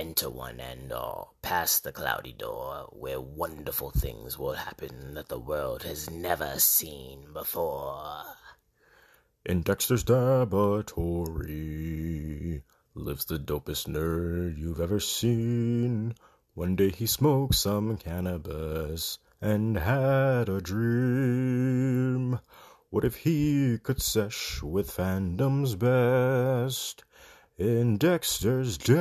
enter one and uh, pass the cloudy door where wonderful things will happen that the world has never seen before. In Dexter's laboratory lives the dopest nerd you've ever seen. One day he smoked some cannabis and had a dream. What if he could sesh with fandom's best in Dexter's Dab?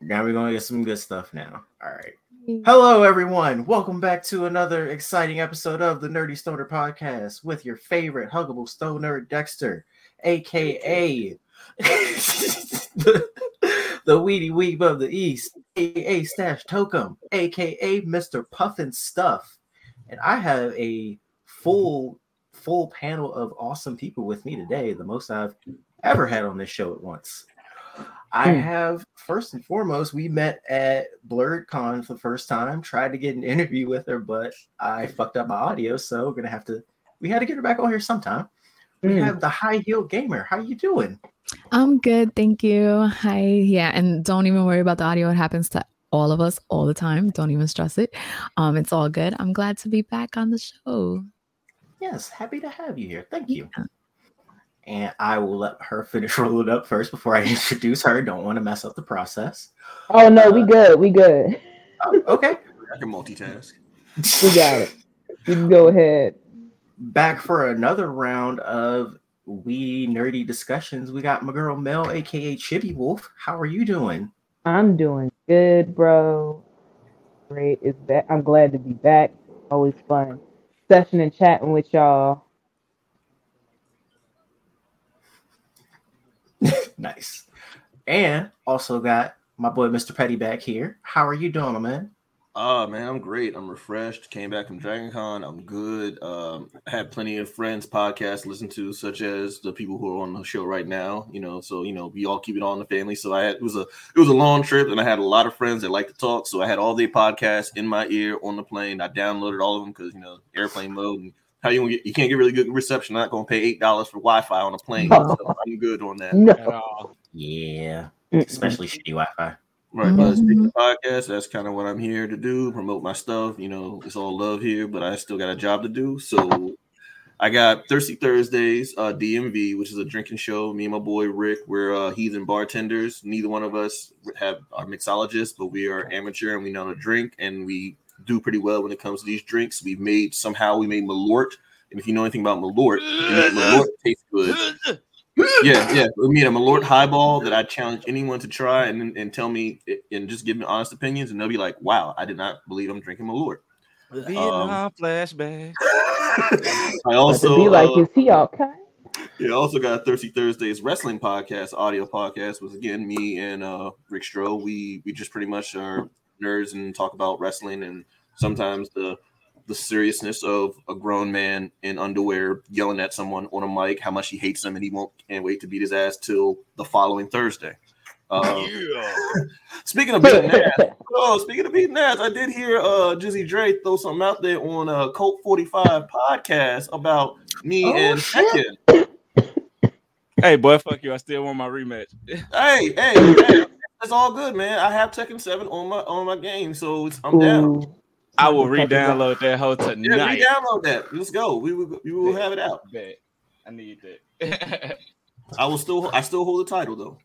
Now we're gonna get some good stuff now. All right. Mm. Hello, everyone. Welcome back to another exciting episode of the Nerdy Stoner Podcast with your favorite huggable stoner, Dexter, aka the, the Weedy Weeb of the East, aka Stash Tokum, aka Mr. Puffin Stuff. And I have a full, full panel of awesome people with me today, the most I've ever had on this show at once. I have first and foremost, we met at BlerdCon for the first time, tried to get an interview with her, but I fucked up my audio, so we're gonna have to we had to get her back on here sometime. We Mm. have the high heel gamer. How you doing? I'm good, thank you. Hi, yeah, and don't even worry about the audio. It happens to all of us all the time. Don't even stress it. Um, it's all good. I'm glad to be back on the show. Yes, happy to have you here. Thank you. Yeah. And I will let her finish rolling up first before I introduce her. Don't want to mess up the process. Oh no, we Uh, good. We good. Oh, okay. I can multitask. We got it. You can go ahead. Back for another round of we nerdy discussions. We got my girl Mel, aka Chibi Wolf. How are you doing? I'm doing good, bro. Great. It's back. I'm glad to be back. Always fun. Session and chatting with y'all. Nice. And also got my boy Mr. Petty back here. How are you doing, man? Ah, man, I'm great. I'm refreshed. Came back from Dragon Con. I'm good. Um, I had plenty of friends podcasts to listen to, such as the people who are on the show right now. You know, so you know, we all keep it all in the family. So I had it was a it was a long trip, and I had a lot of friends that like to talk. So I had all their podcasts in my ear on the plane. I downloaded all of them because you know airplane mode and how you get, you can't get really good reception. I'm not gonna pay eight dollars for Wi-Fi on a plane. So I'm good on that. No. at all. Yeah, especially shitty Wi-Fi. Right, but speaking Mhm. of podcast, that's kind of what I'm here to do, promote my stuff. You know, it's all love here, but I still got a job to do. So I got Thirsty Thursdays, uh, DMV, which is a drinking show. Me and my boy Rick, we're uh, heathen bartenders. Neither one of us have are mixologists, but we are amateur and we know how to drink, and we do pretty well when it comes to these drinks. We've made somehow we made Malort, and if you know anything about Malort, you know Malort tastes good. Yeah, yeah. I mean, a Lord highball that I challenge anyone to try and and tell me and just give me honest opinions, and they'll be like, "Wow, I did not believe I'm drinking Malort." Vietnam flashback. I also be like, uh, is he okay? yeah, I also got Thirsty Thursdays wrestling podcast, audio podcast. Was again me and uh, Rick Stroh. We we just pretty much are nerds and talk about wrestling and sometimes the the seriousness of a grown man in underwear yelling at someone on a mic how much he hates them and he won't can't wait to beat his ass till the following Thursday. Um, speaking of beating ass, oh, speaking of beating ass, I did hear uh Jizzy Dre throw something out there on a Colt 45 podcast about me Oh, and shit. Tekken. Hey, boy, fuck you. I still want my rematch. Hey, hey, hey, that's all good, man. I have Tekken 7 on my on my game, so it's, I'm down. Ooh. I will re-download that hoe Yeah, tonight. re-download that. Let's go. We will we will have it out. Bet. I need that. I will still I still hold the title though.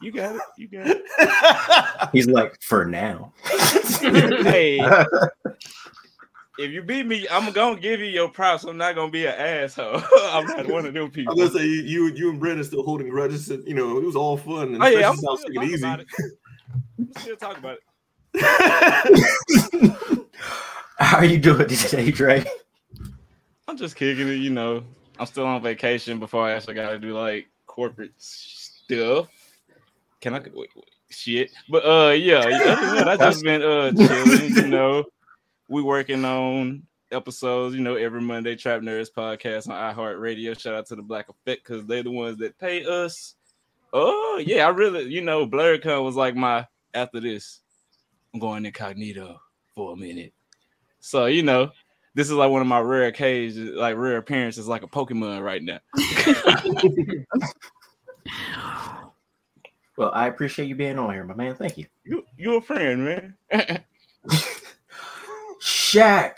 you got it. You got it. He's like, for now. hey, if you beat me, I'm gonna give you your props. I'm not gonna be an asshole. I'm not one of them people. I'm gonna say you you and Brandon still holding grudges. And, you know, it was all fun. And Oh yeah, I'm still talking easy. about it. I'm still talking about it. How are you doing today, Dre? I'm just kicking it, you know. I'm still on vacation before I actually got to do like corporate stuff. Can I? Wait, wait, shit. But uh, yeah. I just been uh chilling. You know, we working on episodes. You know, every Monday, Trap Nerds podcast on iHeartRadio. Shout out to the Black Effect because they're the ones that pay us. Oh yeah, I really, you know, BlerdCon was like my after this. I'm going incognito for a minute. So you know, this is like one of my rare occasions, like rare appearances, like a Pokemon right now. Well, I appreciate you being on here, my man. Thank you. You you a friend, man. Shaq,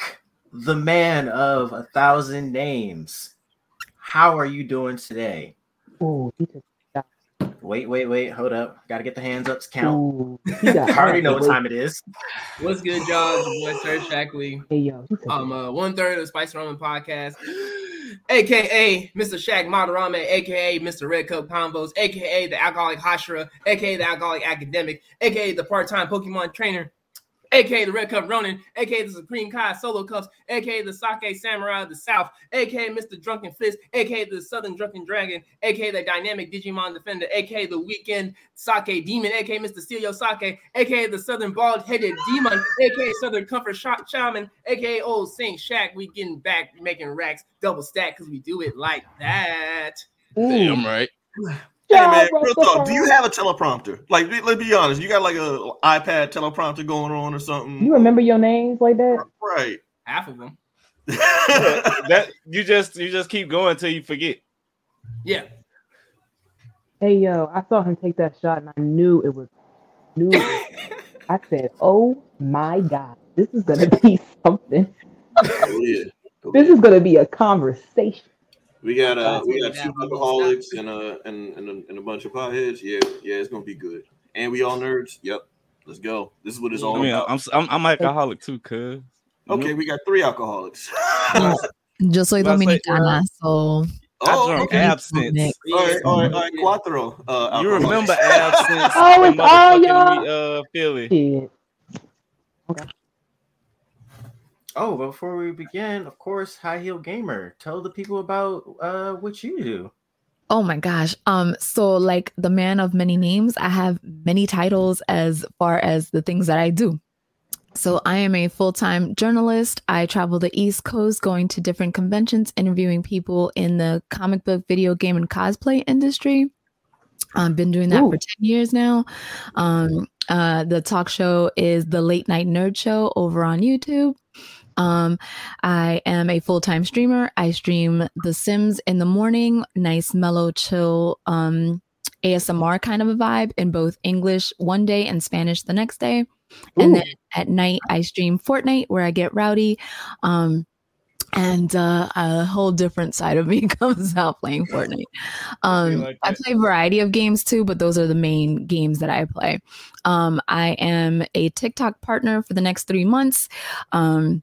the man of a thousand names. How are you doing today? Ooh, he took Wait, wait, wait. Hold up. Got to get the hands up to count. Ooh, I already know what time it is. What's good, y'all? It's your boy Sir Shackley. Hey yo, he took Um, uh, one third of the Spice Ramen podcast, aka Mr. Shaq Madarame, aka Mr. Red Cup Combos, aka the Alcoholic Hashira, aka the Alcoholic Academic, aka the part time Pokemon Trainer, aka the Red Cup Ronin, aka the Supreme Kai Solo Cups, aka the Sake Samurai of the South, aka Mr. Drunken Fist, aka the Southern Drunken Dragon, aka the Dynamic Digimon Defender, aka the Weekend Sake Demon, aka Mr. Steal Your Sake, aka the Southern Bald Headed Demon, aka Southern Comfort Sh- Shaman, aka Old Saint Shaq. We getting back making racks double stack because we do it like that. Damn right. Hey man, real talk. Do you have a teleprompter? Like, be- let's be honest. You got like a iPad teleprompter going on or something? You remember your names like that? right? Half of them. that you just you just keep going until you forget. Yeah. Hey yo, I saw him take that shot and I knew it was knew it I said, Oh my god, this is gonna be something. oh yeah. Oh, This yeah. is gonna be a conversation. We got uh, we got two alcoholics and uh, and and a, and a bunch of potheads. Yeah, yeah, it's gonna be good. And we all nerds. Yep, let's go. This is what it's all I mean, about. I'm I'm, I'm alcoholic too, cuz. okay, we got three alcoholics. Yo soy Vas a- dominicana, so I oh, drunk okay. absinthe. All right, all right, all right. Cuatro. Uh, You remember absinthe? Oh, in it's all motherfucking, y'all. Uh, Philly. Shit. Oh, but before we begin, of course, High Heel Gamer. Tell the people about uh what you do. Oh my gosh. Um, so like the man of many names, I have many titles as far as the things that I do. So I am a full-time journalist. I travel the East Coast going to different conventions, interviewing people in the comic book, video game, and cosplay industry. I've been doing that Ooh. for 10 years now. Um, uh, the talk show is the Late Night Nerd Show over on YouTube. Um, I am a full time streamer. I stream The Sims in the morning, nice, mellow, chill, um, ASMR kind of a vibe in both English one day and Spanish the next day. And then at night, I stream Fortnite where I get rowdy. Um, and uh, a whole different side of me comes out playing Fortnite. Um, like I play a variety of games too, but those are the main games that I play. Um, I am a TikTok partner for the next three months. Um,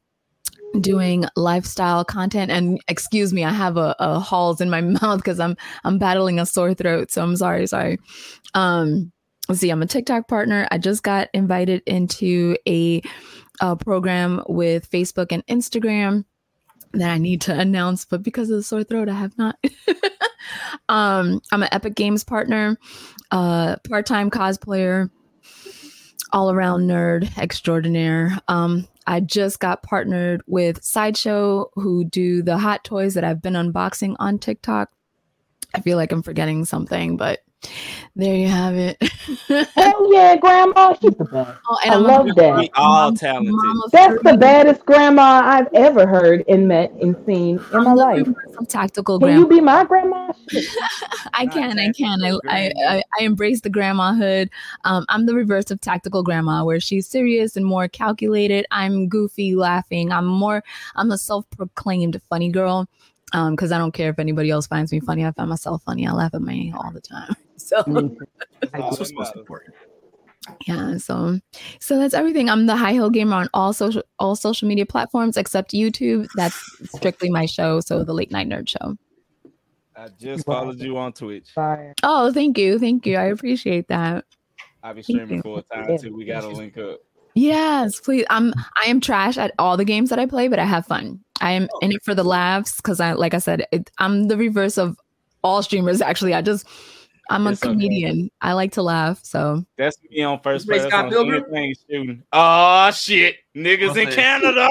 doing lifestyle content. And excuse me i have a, a halls in my mouth because i'm i'm battling a sore throat. So i'm sorry sorry. Um let's see i'm a tiktok partner. I just got invited into a, a program with facebook and instagram that i need to announce but because of the sore throat i have not. Um i'm an epic games partner uh part-time cosplayer all around nerd extraordinaire. Um, I just got partnered with Sideshow, who do the hot toys that I've been unboxing on TikTok. I feel like I'm forgetting something, but there you have it. Hell yeah, grandma. She's the best. Oh, I love that. We all talented. Mama That's the baddest grandma I've ever heard and met and seen in I'm my life. reverse of tactical Can grandma. you be my grandma? I can, I can. I, I. I, I embrace the grandmahood. Um, I'm the reverse of tactical grandma, where she's serious and more calculated. I'm goofy, laughing. I'm more. I'm a self-proclaimed funny girl. Um, because I don't care if anybody else finds me funny. I find myself funny. I laugh at me all the time. So Me too. That's what's most important. yeah, so so that's everything. I'm the high heel gamer on all social all social media platforms except YouTube. That's strictly my show. So the late night nerd show. I just followed you on Twitch. Fire. Oh, thank you, thank you. I appreciate that. I'll be streaming you. full time too. We gotta link up. Yes, please. I'm mm. I am trash at all the games that I play, but I have fun. I am oh. in it for the laughs because I like I said, it, I'm the reverse of all streamers. Actually, I just I'm a It's okay. comedian. I like to laugh. So That's me on first place Scott Pilgrim? shooting. Oh shit, niggas in Okay. Canada.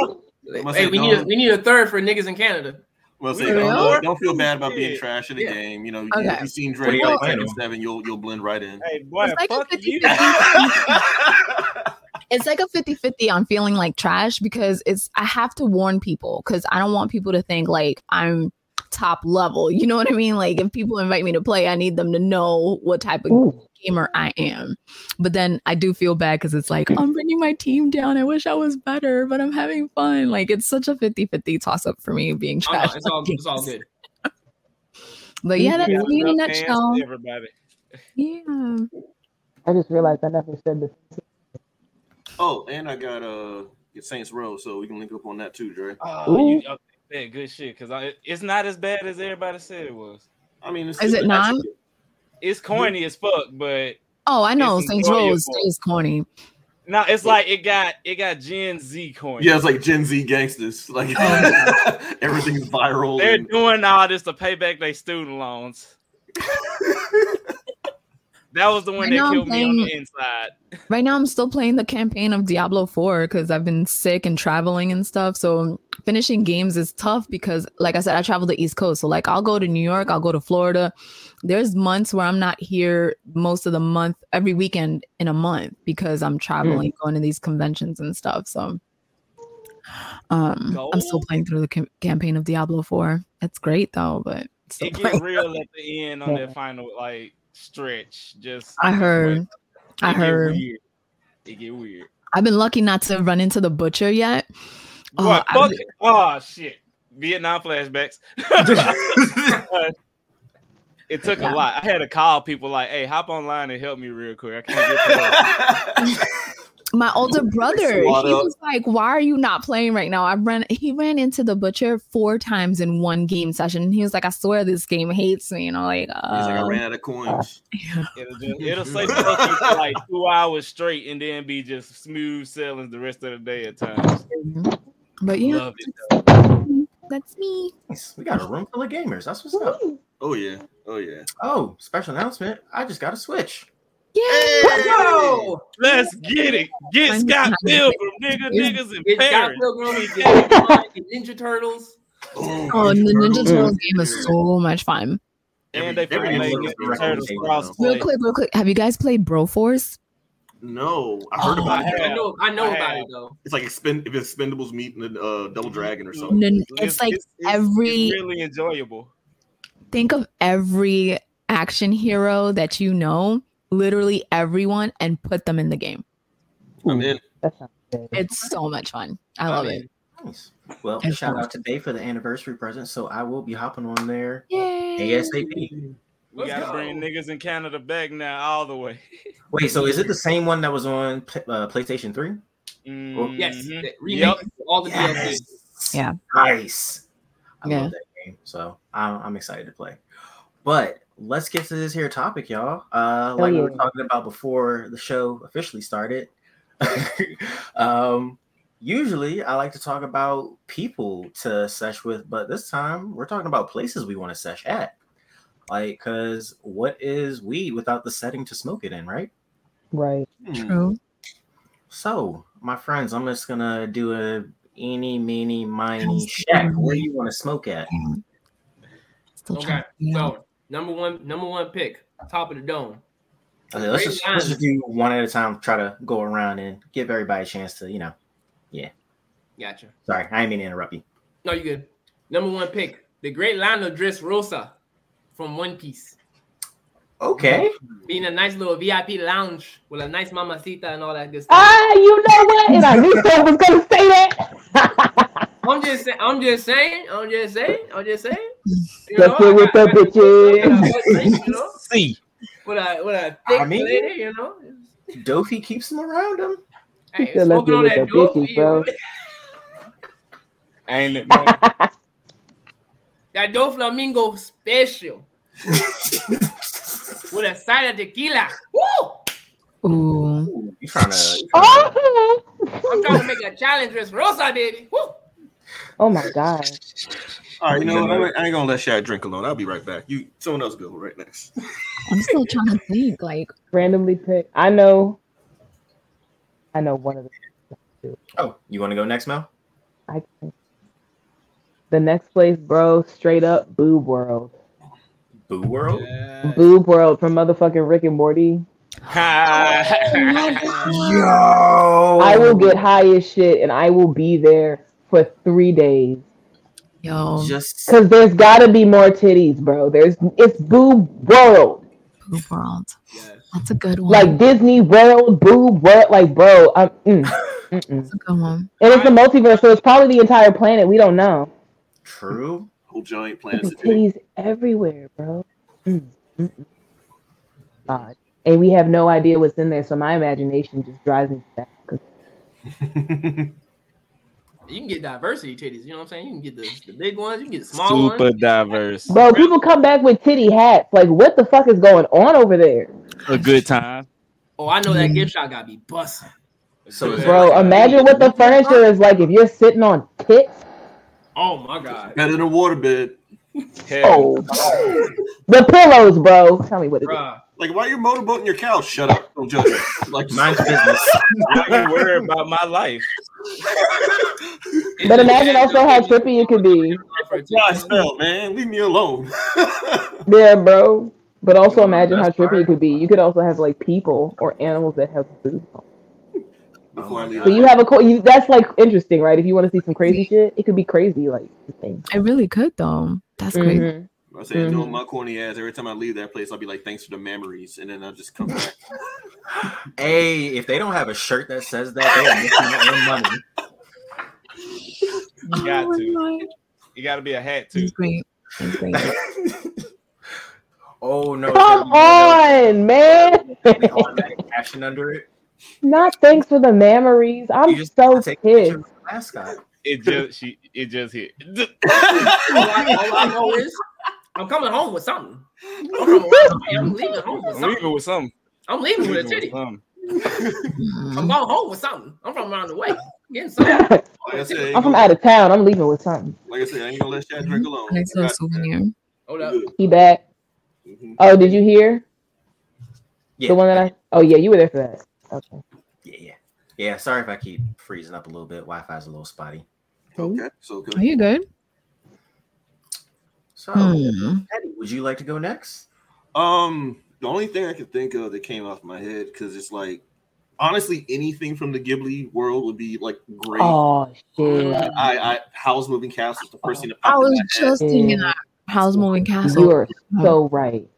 Must Hey, we need a, we need a third for niggas in Canada. Well, say, We don't, are. don't feel bad about being trash in the Yeah. game. You know, Okay. if you've seen Drake y'all like plan Tekken on? Seven, you'll you'll blend right in. Hey boy, It's like fuck you. it's like a 50-50 on feeling like trash because it's I have to warn people because I don't want people to think like I'm top level. You know what I mean? Like if people invite me to play, I need them to know what type of Ooh. gamer I am. But then I do feel bad because it's like, I'm bringing my team down. I wish I was better, but I'm having fun. Like it's such a 50 50 toss up for me being Oh, no, trash. it's all at it's all good. But yeah, that's Yeah. me in a Enough fans for nutshell. Everybody. Yeah. I just realized I never said this. Oh, and I got uh get Saints Row, so we can link up on that too, Dre. Oh, Ooh. you, okay, good shit. Cause I, it's not as bad as everybody said it was. I mean, it's, Is it not? actually- It's corny as fuck, but Oh, I know. Saints Row is, is corny. No, it's like it got it got Gen Z corny. Yeah, it's like Gen Z gangsters. Like everything's viral. They're and- doing all this to pay back their student loans. that was the one Right that killed me on the inside. Right now, I'm still playing the campaign of Diablo 4 because I've been sick and traveling and stuff. So finishing games is tough because, like I said, I travel the East Coast. So, like, I'll go to New York, I'll go to Florida. There's months where I'm not here most of the month, every weekend in a month because I'm traveling, going to these conventions and stuff. So, um, I'm still playing through the cam- campaign of Diablo 4. It's great though, but It gets real at the end on Yeah. that final like stretch. Just I heard. I It get heard. weird. It get weird. I've been lucky not to run into the butcher yet. Oh, Boy, I've fuck been- Oh shit. Vietnam flashbacks. it took Yeah. a lot. I had to call people like, "Hey, hop online and help me real quick. I can't get to my older brother he was like why are you not playing right now i ran he ran into the butcher four times in one game session and he was like i swear this game hates me and i'm like He's like, I uh, ran out of coins. It'll just it'll say fuck for like two hours straight and then be just smooth sailing the rest of the day at times. Mm-hmm. but yeah Love it that's me We got a room full of gamers. That's what's up. Oh yeah. Oh yeah. Oh, special announcement. I just got a Switch. Yeah Let's go. Let's get it. Get I'm Scott behind Pilgrim, nigga, niggas in It's Scott Pilgrim, it's Digimon, Ninja Turtles. oh the ninja turtles game is so much fun And they Every- finally made Ninja Turtles every- real quick real quick have you guys played broforce No, I heard Oh, about I it. have. I know, I know I about have. it though. It's like expend if Expendables meet the uh, Double Dragon or something. N- it's like every it's really enjoyable. think of every action hero that you know literally everyone and put them in the game I'm in. That sounds good. it's so much fun i love it Nice. Well, It's shout fun. out today for the anniversary present. So I will be hopping on there Yay. ASAP. We gotta go. bring niggas in Canada back now all the way. Wait, so is it the same one that was on uh, PlayStation 3? Yes, Mhm. the remake, Yep. all the DLC. Yes. Yeah. Nice. I Yeah. love that game. So I'm, I'm excited to play. But let's get to this here topic, y'all. Uh, like we were talking about before the show officially started. um, usually I like to talk about people to sesh with, but this time we're talking about places we want to sesh at. Like, because what is weed without the setting to smoke it in, right? Right. Hmm. True. So, my friends, I'm just gonna do a eeny, meeny, miny shack. Where do you want to smoke at? Okay, trying to figure out. so number one, number one pick, top of the dome. Okay, let's just let's just do one at a time. Try to go around and give everybody a chance to, you know. Yeah. Gotcha. Sorry, I didn't mean to interrupt you. No, you good. Number one pick, the great Lando Dressrosa from One Piece. Okay. Being a nice little VIP lounge with a nice mamacita and all that good stuff. Ah, you know what? And I knew someone was gonna say that. I'm just saying. I'm just saying. I'm just saying. I'm just saying. You Let's get I with got- the I got bitches. You know, See. with a with a thick I mean- lady, you know. Dofi keeps them around him. Hey, said, "Let's smoking on get that with bitches, dope, bro." Ain't it, man? that dope flamingo special with a side of tequila. Woo! Ooh. Ooh, you trying to? oh, I'm trying to make a challenge with rosa, baby. Woo! Oh my god. All right, you know what? I ain't- gonna let Shaq drink alone. I'll be right back. You, someone else go right next. I'm still trying to think. Like, Randomly pick. I know. I know one of the. Oh, you want to go next, Mel? I think. The next place, bro. Straight up, Boob World. Boo World. Boob World from motherfucking Rick and Morty. Yo, I will get high as shit, and I will be there for three days. Yo, Just Because there's got to be more titties, bro. There's it's boob world, Poop World. Yes. That's a good one. like Disney World, boob world, like bro. Um, mm, mm-mm. That's a good one. And it's a multiverse, so it's probably the entire planet. We don't know. true. Whole giant planet. of titties. titties everywhere, bro. Mm, mm-mm. God. And we have no idea what's in there, so my imagination just drives me back. You can get diversity titties. You know what I'm saying? You can get the, the big ones. You can get the small Super ones. Super diverse. Bro, people come back with titty hats. Like, what the fuck is going on over there? A good time. Oh, I know that gift shop got to be busting. So is Bro, imagine what the furniture is like if you're sitting on tits. Oh my god, Better than a waterbed. Hell, Oh, the pillows, bro. Tell me what it is. Bruh. Like, why are you motorboating your couch? Shut up. Don't judge me. Like, Mind's business. I ain't worried about my life. But imagine also how trippy it could be. yeah, I smell, man. Leave me alone. Yeah, bro. But also imagine how trippy it could be. You could also have like people or animals that have food. Before I leave. So you have a co- you, that's like interesting, right? If you want to see some crazy shit, it could be crazy, like the thing. I really could though. That's crazy. Mhm. I say, no, Mhm. my corny ass. Every time I leave that place, I'll be like, thanks for the memories. And then I'll just come back. Hey, if they don't have a shirt that says that, they are missing their own money. You got Oh to. God. You got to be a hat too. That's great. That's great. oh no! Come on, man. Automatic under it. Not thanks for the memories. I'm You just so take a pissed. of mascot. It just she it just hit. All I, all I know is I'm coming home with something. I'm, I'm leaving home with something. I'm leaving with something. I'm leaving with a Leaving titty. with something. I'm going home with something. I'm from around the way. Getting something. Like I said, I ain't I'm from out of town. I'm leaving with something. like I said, I ain't gonna let Shad drink alone. Nice little souvenir. Hold up. He back. Mhm. Oh, did you hear Yeah, the one that I? Oh yeah, you were there for that. Okay. yeah, yeah, yeah. Sorry if I keep freezing up a little bit. Wi-Fi's a little spotty. Okay, so good. Are you good? So, Hmm. Eddie, would you like to go next? Um, the only thing I could think of that came off my head because it's like honestly anything from the Ghibli world would be like great. Oh shit. I, I Howl's Moving Castle is the first thing that I popped in was my just thinking that. Howl's moving castle? You are so right.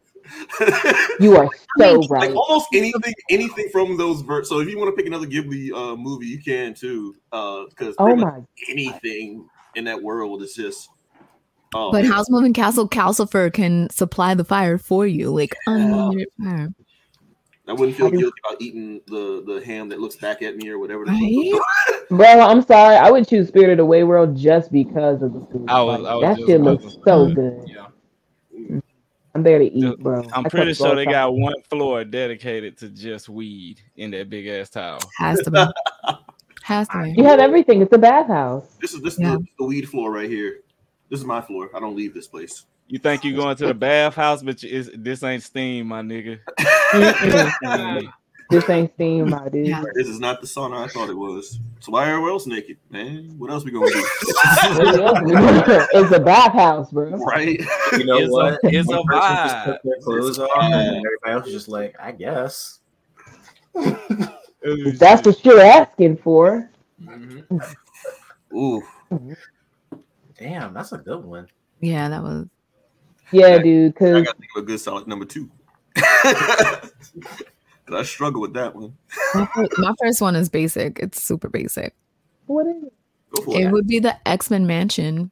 Head. You are so like right. Like almost anything, anything from those. Ver- so if you want to pick another Ghibli uh, movie, you can too. Uh, because Oh much my. anything in that world is just. Oh, But man. Howl's Moving Castle Calcifer can supply the fire for you, like unlimited fire. I wouldn't feel guilty about eating the the ham that looks back at me or whatever. Right? Bro, I'm sorry. I would choose Spirited Away World just because of the food. I was- Like, I was that just shit about looks so good. Yeah. I'm there to eat, Just- bro. I'm I pretty sure go they outside. got one floor dedicated to just weed in that big ass tower. Has to be. Has to be. You be. have everything. It's a bathhouse. This is this Yeah. is the, the weed floor right here. This is my floor. I don't leave this place. You think you're going to the bathhouse, but you- it's, this ain't steam, my nigga. This ain't steam, my dude. Yeah. This is not the sauna I thought it was. So why everywhere else naked, man? What else we gonna do? What else we doing? it's a bathhouse, bro. right? You know It's a- what? it's a One person just vibe. took their clothes It's a and everybody else is just like, I guess. That's what you're asking for. Mhm. Ooh, Damn, that's a good one. Yeah, that was. Yeah, dude. Cause I gotta think of a good solid number two. Cause I struggle with that one. My first one is basic. It's super basic. what is it? It it. would be the X Men Mansion.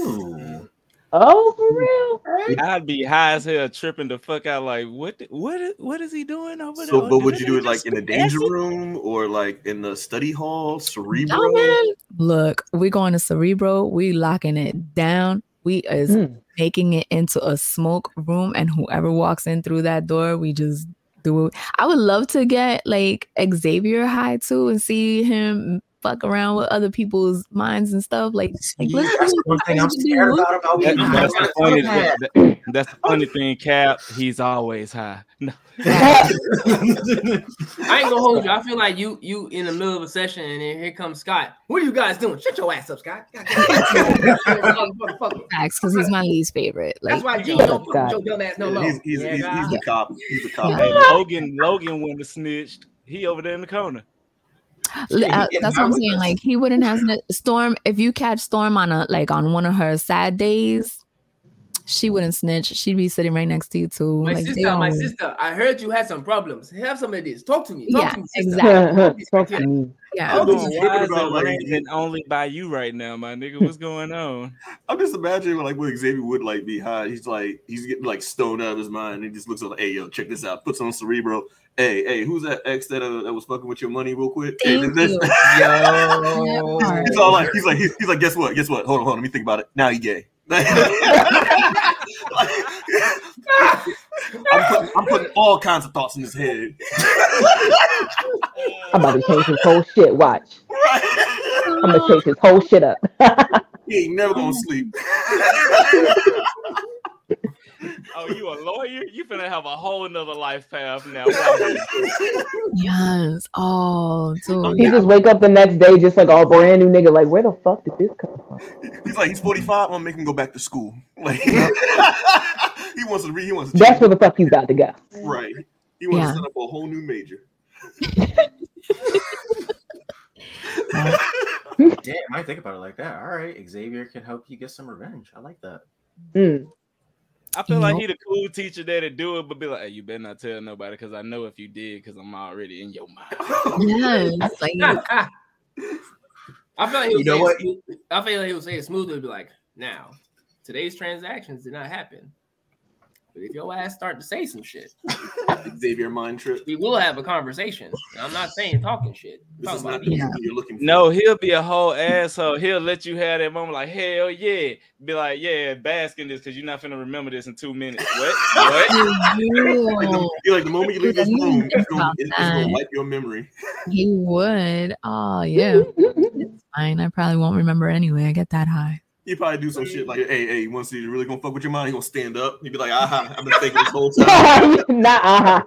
Ooh. Oh, for real? I'd be high as hell, tripping the fuck out. Like, what? the- What? is- What is he doing over there? So, but would you do it like in the spit danger acid? room or like in the study hall, Cerebro? Oh, man. Look, we going to Cerebro. We locking it down. We is Mm. making it into a smoke room, and whoever walks in through that door, we just it. I would love to get like Xavier high too and see him fuck around with other people's minds and stuff. Like, like let's That's the one thing I'm scared about about That- that's the funny. That, that- that's the funny thing, Cap. He's always high. No, I ain't gonna hold you. I feel like you you in the middle of a session and then here comes Scott. What are you guys doing? Shut your ass up, Scott. God damn. Motherfucker. Facts, because he's my least favorite. Like, That's why G Oh, don't fuck with your dumb ass no more. he's, he's, Yeah, he's, he's the cop. He's the cop. hey, Logan. Logan wouldn't have snitched. He over there in the corner. L- Yeah, he uh, that's what I'm saying. Like he wouldn't have sn- Storm if you catch Storm on a like on one of her sad days. She wouldn't snitch. She'd be sitting right next to you too. My like, sister, my sister, I heard you had some problems. Have some of this. Talk to me. Talk Yeah, to me. exactly. Talk to me. Yeah. I'm just on, why is about, it like, only by you right now, my nigga? What's going on? I'm just imagining like what Xavier would like be high. He's like he's getting like stoned out of his mind. He just looks like, hey yo, check this out. Puts on Cerebro. Hey, hey, who's that ex that uh, that was fucking with your money real quick? Hey, Thank this- you. Yo. He's all like, he's like, he's, he's like, guess what? Guess what? Hold on, hold on. Let me think about it. Now he gay. I'm, putting, I'm putting all kinds of thoughts in his head. I'm about to change his whole shit. Watch. Right? I'm gonna change his whole shit up. He ain't never gonna sleep. Oh, you a lawyer? You finna have a whole nother life path now. Yes. Oh, dude. he just wake up the next day just like all brand new nigga. Like where the fuck did this come from? He's like, he's 45. I'm gonna make him go back to school. Like he wants to read. He wants to. That's where the fuck he's got to go. right. He wants Yeah. to set up a whole new major. Damn, I didn't think about it like that. All right, Xavier can help you get some revenge. I like that. Mm. I feel like Nope. he the cool teacher that'd do it, but be like, hey, you better not tell nobody because I know if you did, because I'm already in your mind. Yes. Like I feel like he You would know what? smooth- I feel like he would say it smoothly, be like, now, today's transactions did not happen. But if your ass start to say some shit, Xavier mind trip. we will have a conversation. I'm not saying talking shit. This is not about the movie you're looking for. No, he'll be a whole asshole. He'll let you have that moment like, hell yeah. Be like, yeah, bask in this because you're not going to remember this in two minutes. What? What? Like the, you, you like the moment you leave this room, it's gonna, about it's, it's gonna that. wipe your memory. he would. Oh yeah. It's fine. I probably won't remember anyway. I get that high. He probably do some shit like, hey, hey, you want to see you really gonna fuck with your mind? He gonna stand up. He'd be like, aha, I've been thinking this whole time. Not uh-huh.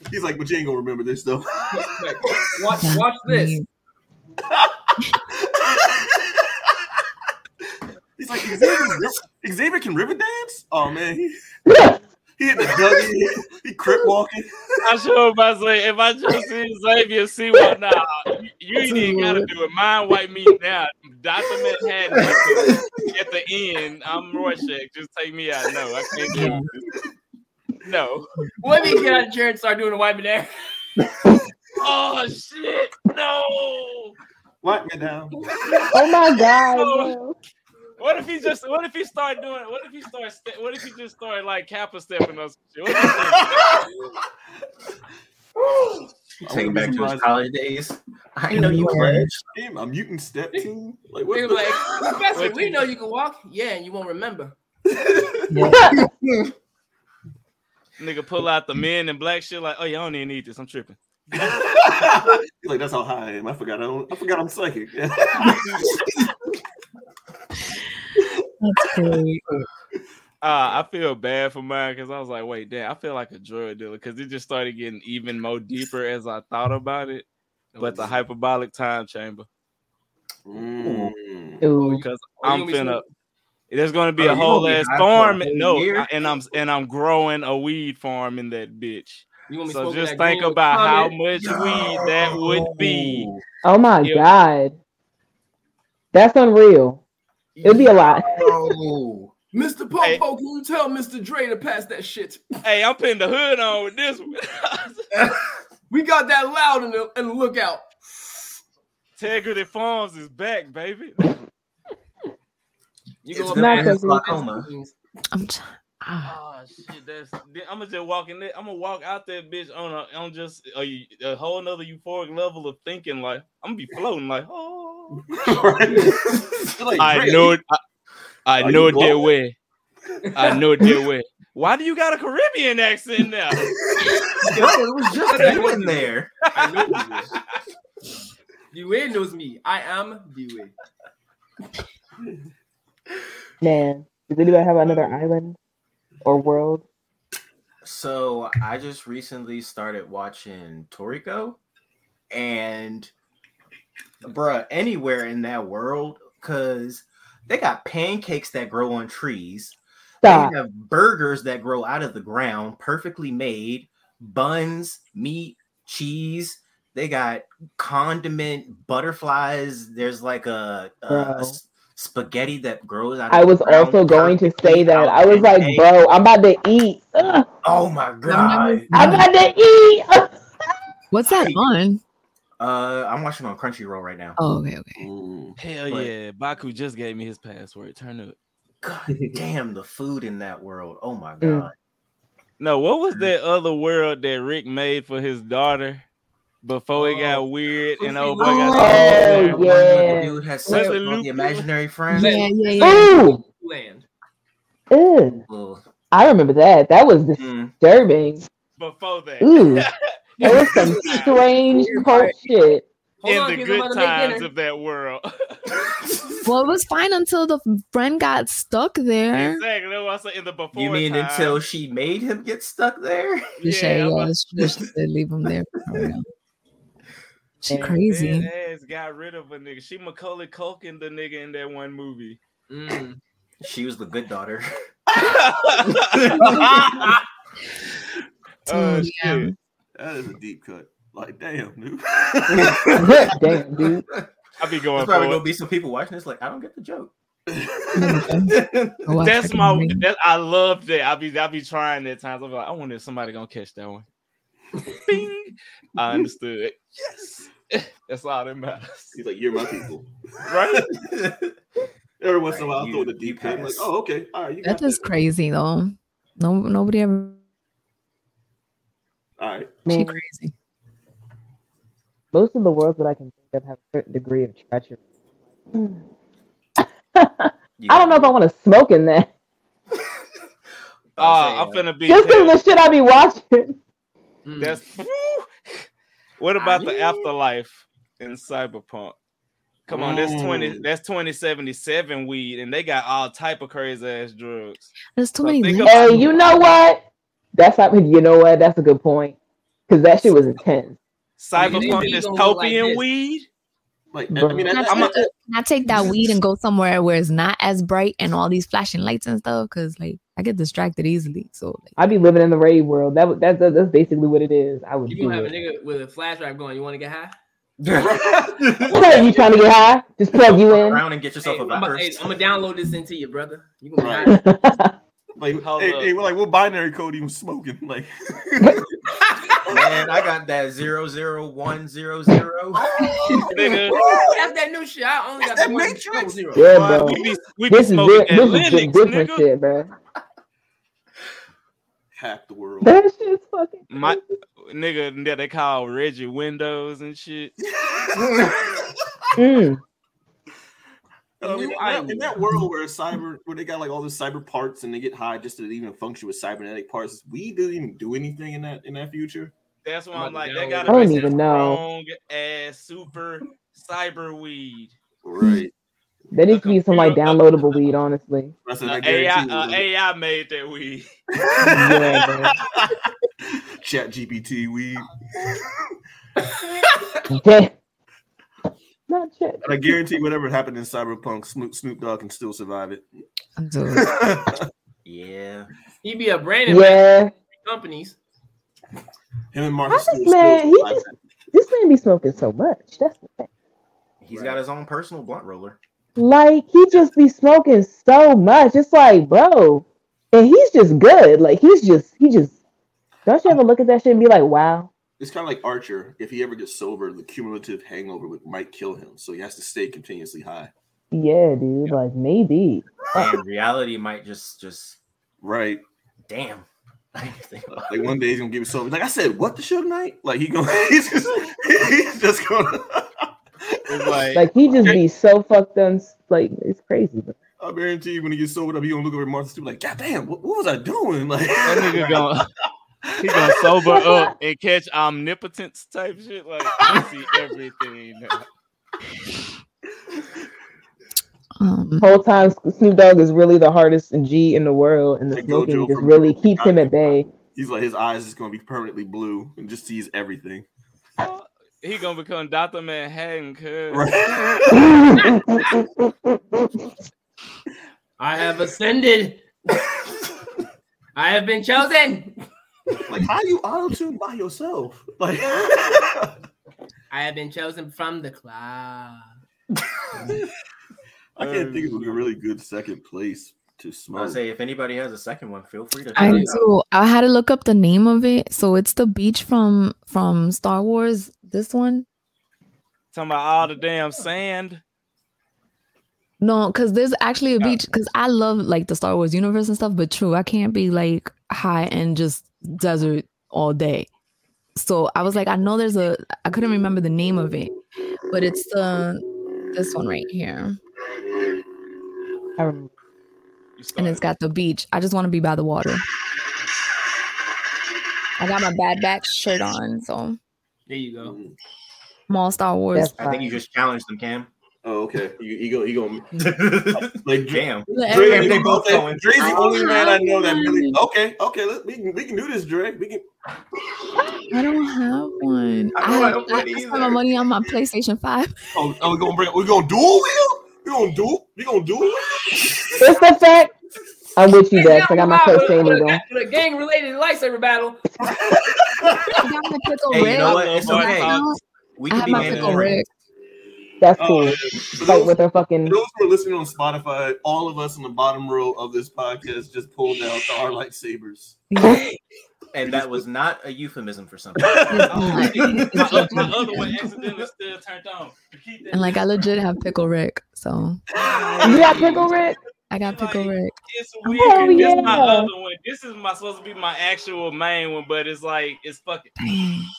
He's like, but you ain't gonna remember this though. Watch, watch this. He's like, Xavier, Xavier can river dance? Oh man, he, he hit the Dougie, he, he crip walking. I sure about to say, if I just see Xavier see what now, you, you ain't even gotta do it. Mind wipe me now. Dr. Manhattan at the end. I'm Rorschach. Just take me out. No, I can't do this. No. Let me get out of chair and start doing the wiping there. Oh shit. No. Wipe me down. Oh my god. Bro. What if he just? What if he start doing? What if he start? Ste- what if he just started like kappa stepping us? What if Take him back to his surprised. college days. I know you pledged. Damn, a mutant step team? Like They what? were The- like, Professor, we know you can walk. Yeah, and you won't remember. Nigga pull out the Men in Black shit like, oh yeah, I don't even need this. I'm tripping. Like, that's how high I am. I forgot. I, don't, I forgot I'm psychic. That's great. Uh, I feel bad for mine because I was like, wait, damn, I feel like a drug dealer because it just started getting even more deeper as I thought about it. But the hyperbolic time chamber Mm. Because Oh, I'm gonna finna. There's gonna be Oh, a you whole gonna ass high for a farm. No. I- and I'm and I'm growing a weed farm in that bitch. You want me So just think about how comment? much weed that would be. Oh my Yeah. god. That's unreal. It'd be a lot. Oh, Mr. Hey. Popo, can you tell Mr. Dre to pass that shit? Hey, I'm putting the hood on with this one. We got that loud in the, in the lookout. Integrity Farms is back, baby. You It's go up gonna there end and in glaucoma. I'm t- ah, Oh shit, that's. I'm gonna just walk in there. I'm gonna walk out that bitch on a on just a, a whole nother euphoric level of thinking. Like I'm gonna be floating. Like oh, Like, I know it. I, I know you it that way. I know it that way. Why do you got a Caribbean accent now? Yo, it was just you in there. I know you. Dewey knows me. I am Dewey. Man. Does anybody have another um, island or world? So I just recently started watching Toriko, and bruh, anywhere in that world, cause they got pancakes that grow on trees. Stop. They have burgers that grow out of the ground, perfectly made, buns, meat, cheese. They got condiment butterflies. There's like a, a- a spaghetti that grows out. Of I was the ground also going to say perfectly that. I was like, dente. bro, I'm about to eat. Ugh, Oh my god. I'm about to eat. What's that on? Uh, I'm watching on Crunchyroll right now. Oh, okay, okay. Mm. Hell But- yeah. Baku just gave me his password. Turn up. God damn, the food in that world. Oh my Mm. god. No, what was that other world that Rick made for his daughter before it got Oh. weird and Lucy old boy Lou. got Oh, stuck One in there? yeah. dude has sex Wesley with the imaginary friends. Yeah, yeah, yeah. Ooh, Land. ew. Ugh. I remember that. That was Mm. disturbing. Before that. Ooh. That was some strange cult shit. Hold in on, the good I'm about to make times of that world. Well, it was fine until the friend got stuck there. exactly. That's what I said in the before. You mean times. until she made him get stuck there? The Yeah, Shay, yeah, she, she said leave him there. She Yeah. crazy. Dead ass got rid of a nigga. She Macaulay Culkin the nigga in that one movie. Mm. She was the good daughter. So, Oh, yeah. shit. That is a deep cut. Like, damn, dude. Damn, dude. I'll be going. There's going probably gonna be some people watching this like, I don't get the joke. That's my. That, I love that. I'll be. I'll be trying at times. I'm like, I wonder if somebody gonna catch that one. Bing. I understood. Yes. That's all that matters. He's like, you're my people. Right? Every once in a while, I'll You- throw the deep cut. I'm like, oh, okay. all right. You that is crazy though. No, nobody ever. All right. She Man, crazy. most of the worlds that I can think of have a certain degree of treachery. I don't know if I want to smoke in that. Uh, I'll I'm say, finna be. Just because of the shit I be watching. Mm. That's. What about the afterlife in Cyberpunk? Come on, that's twenty. Mm. That's twenty seventy seven weed, and they got all type of crazy ass drugs. There's too So many. think links. about- Hey, you know what? That's not. You know what? That's a good point. Because that shit was intense. Cyberpunk these gonna like dystopian weed. Like, I mean, Can I, I'm a- take, can I take that weed and go somewhere where it's not as bright and all these flashing lights and stuff? Because like I get distracted easily. So like, I be living in the rave world. That would- that's that's basically what it is. I would You do gonna have a nigga with a flash drive going. You want to get high? Hey, you trying to get high? Just plug you in. around and get yourself Hey, a I'm, gonna, hey, I'm gonna download this into you, brother. You gonna Right. be high. like, Hold hey, up. hey, we're like, what binary code even smoking? Like, Man, I got that zero zero one zero zero. That's that new shit. I only got that one Matrix. zero. Yeah, bro. we be we be This is smoking di- that this is different nigga. shit, bro. hack the world. That shit's fucking. My nigga that they call Reggie Windows and shit. Mm. I mean, in, that, in that world where cyber, where they got like all the cyber parts and they get high just to even function with cybernetic parts, we didn't even do anything in that in that future. That's why I'm I'm like, to they gotta I don't be even know. strong ass super cyber weed. Right. There needs to be some like downloadable weed, honestly. That's what Uh, AI, uh, AI made that weed. Yeah, Chat GPT weed. Damn. Not shit. And I guarantee whatever happened in Cyberpunk, Snoop, Snoop Dogg can still survive it. Yeah. He'd be a brand ambassador Yeah, companies. Him and How Marcus this still, man? still He just this man be smoking so much. That's the thing. He's got his own personal blunt roller. Like he just be smoking so much. It's like, bro, and he's just good. Like he's just he just. Don't you ever look at that shit and be like, wow? It's kind of like Archer. If he ever gets sober, the cumulative hangover would, might kill him. So he has to stay continuously high. Yeah, dude. Like maybe. And reality might just just Right. damn. I didn't think about Like one day he's gonna give it sober. Like I said, what the show tonight? Like he gonna he's just he's just gonna like, Like he just be so fucked up. Like it's crazy. Bro. I guarantee you when he gets sobered up, he gonna look over at Martha Stewart like, God damn, what, what was I doing? Like that nigga gonna he gonna sober up and catch omnipotence type shit. Like I see everything. now. um, Whole time Snoop Dogg is really the hardest G in the world, and the Like smoking just really keeps him at bay. he's like his eyes is gonna be permanently blue and just sees everything. He gonna become Doctor Manhattan, cuz. I have ascended. I have been chosen. Like how you auto tune by yourself? Like I have been chosen from the cloud. I can't think of a really um. good second place to I say if anybody has a second one, feel free to. I do it out. I had to look up the name of it. So it's the beach from from Star Wars. This one. Talking about all the damn sand. No, because there's actually a beach. Because I love like the Star Wars universe and stuff. But true, I can't be like high and just desert all day. So I was like, I know there's a. I couldn't remember the name of it, but it's the this one right here, I and it's got the beach. I just want to be by the water. I got my bad back shirt on, so There you go. Mm. I'm all Star Wars. I think you just challenged them, Cam. Oh, okay. You, you go. You go. Like Damn. Look, Dre, they both going. Dre's the only man I have know that really. Okay, okay. Let, we can we can do this, Dre. We can. I don't have one. I I, don't have, have I, I spent either. my money on my PlayStation 5. Oh, oh we gonna bring. We gonna duel wheel. We gonna do. We gonna do it. It's the fact. I'm with you, Dex. I got my With- crochet with- needle. with a gang related lightsaber battle. I got my pickle Hey, you know what? It's okay. Scouts. We I can have be my pickle. Rick. That's Oh, cool. yeah. For Fight those, with her fucking. those who are listening on Spotify, all of us in the bottom row of this podcast just pulled out our lightsabers. And that was not a euphemism for something. my, my other one accidentally still turned on. And like I legit have pickle Rick. So You got pickle Rick? I got pickle Like, Rick. It's weird. Oh, 'cause This is my yeah. other one. This is my supposed to be my actual main one, but it's like it's fucking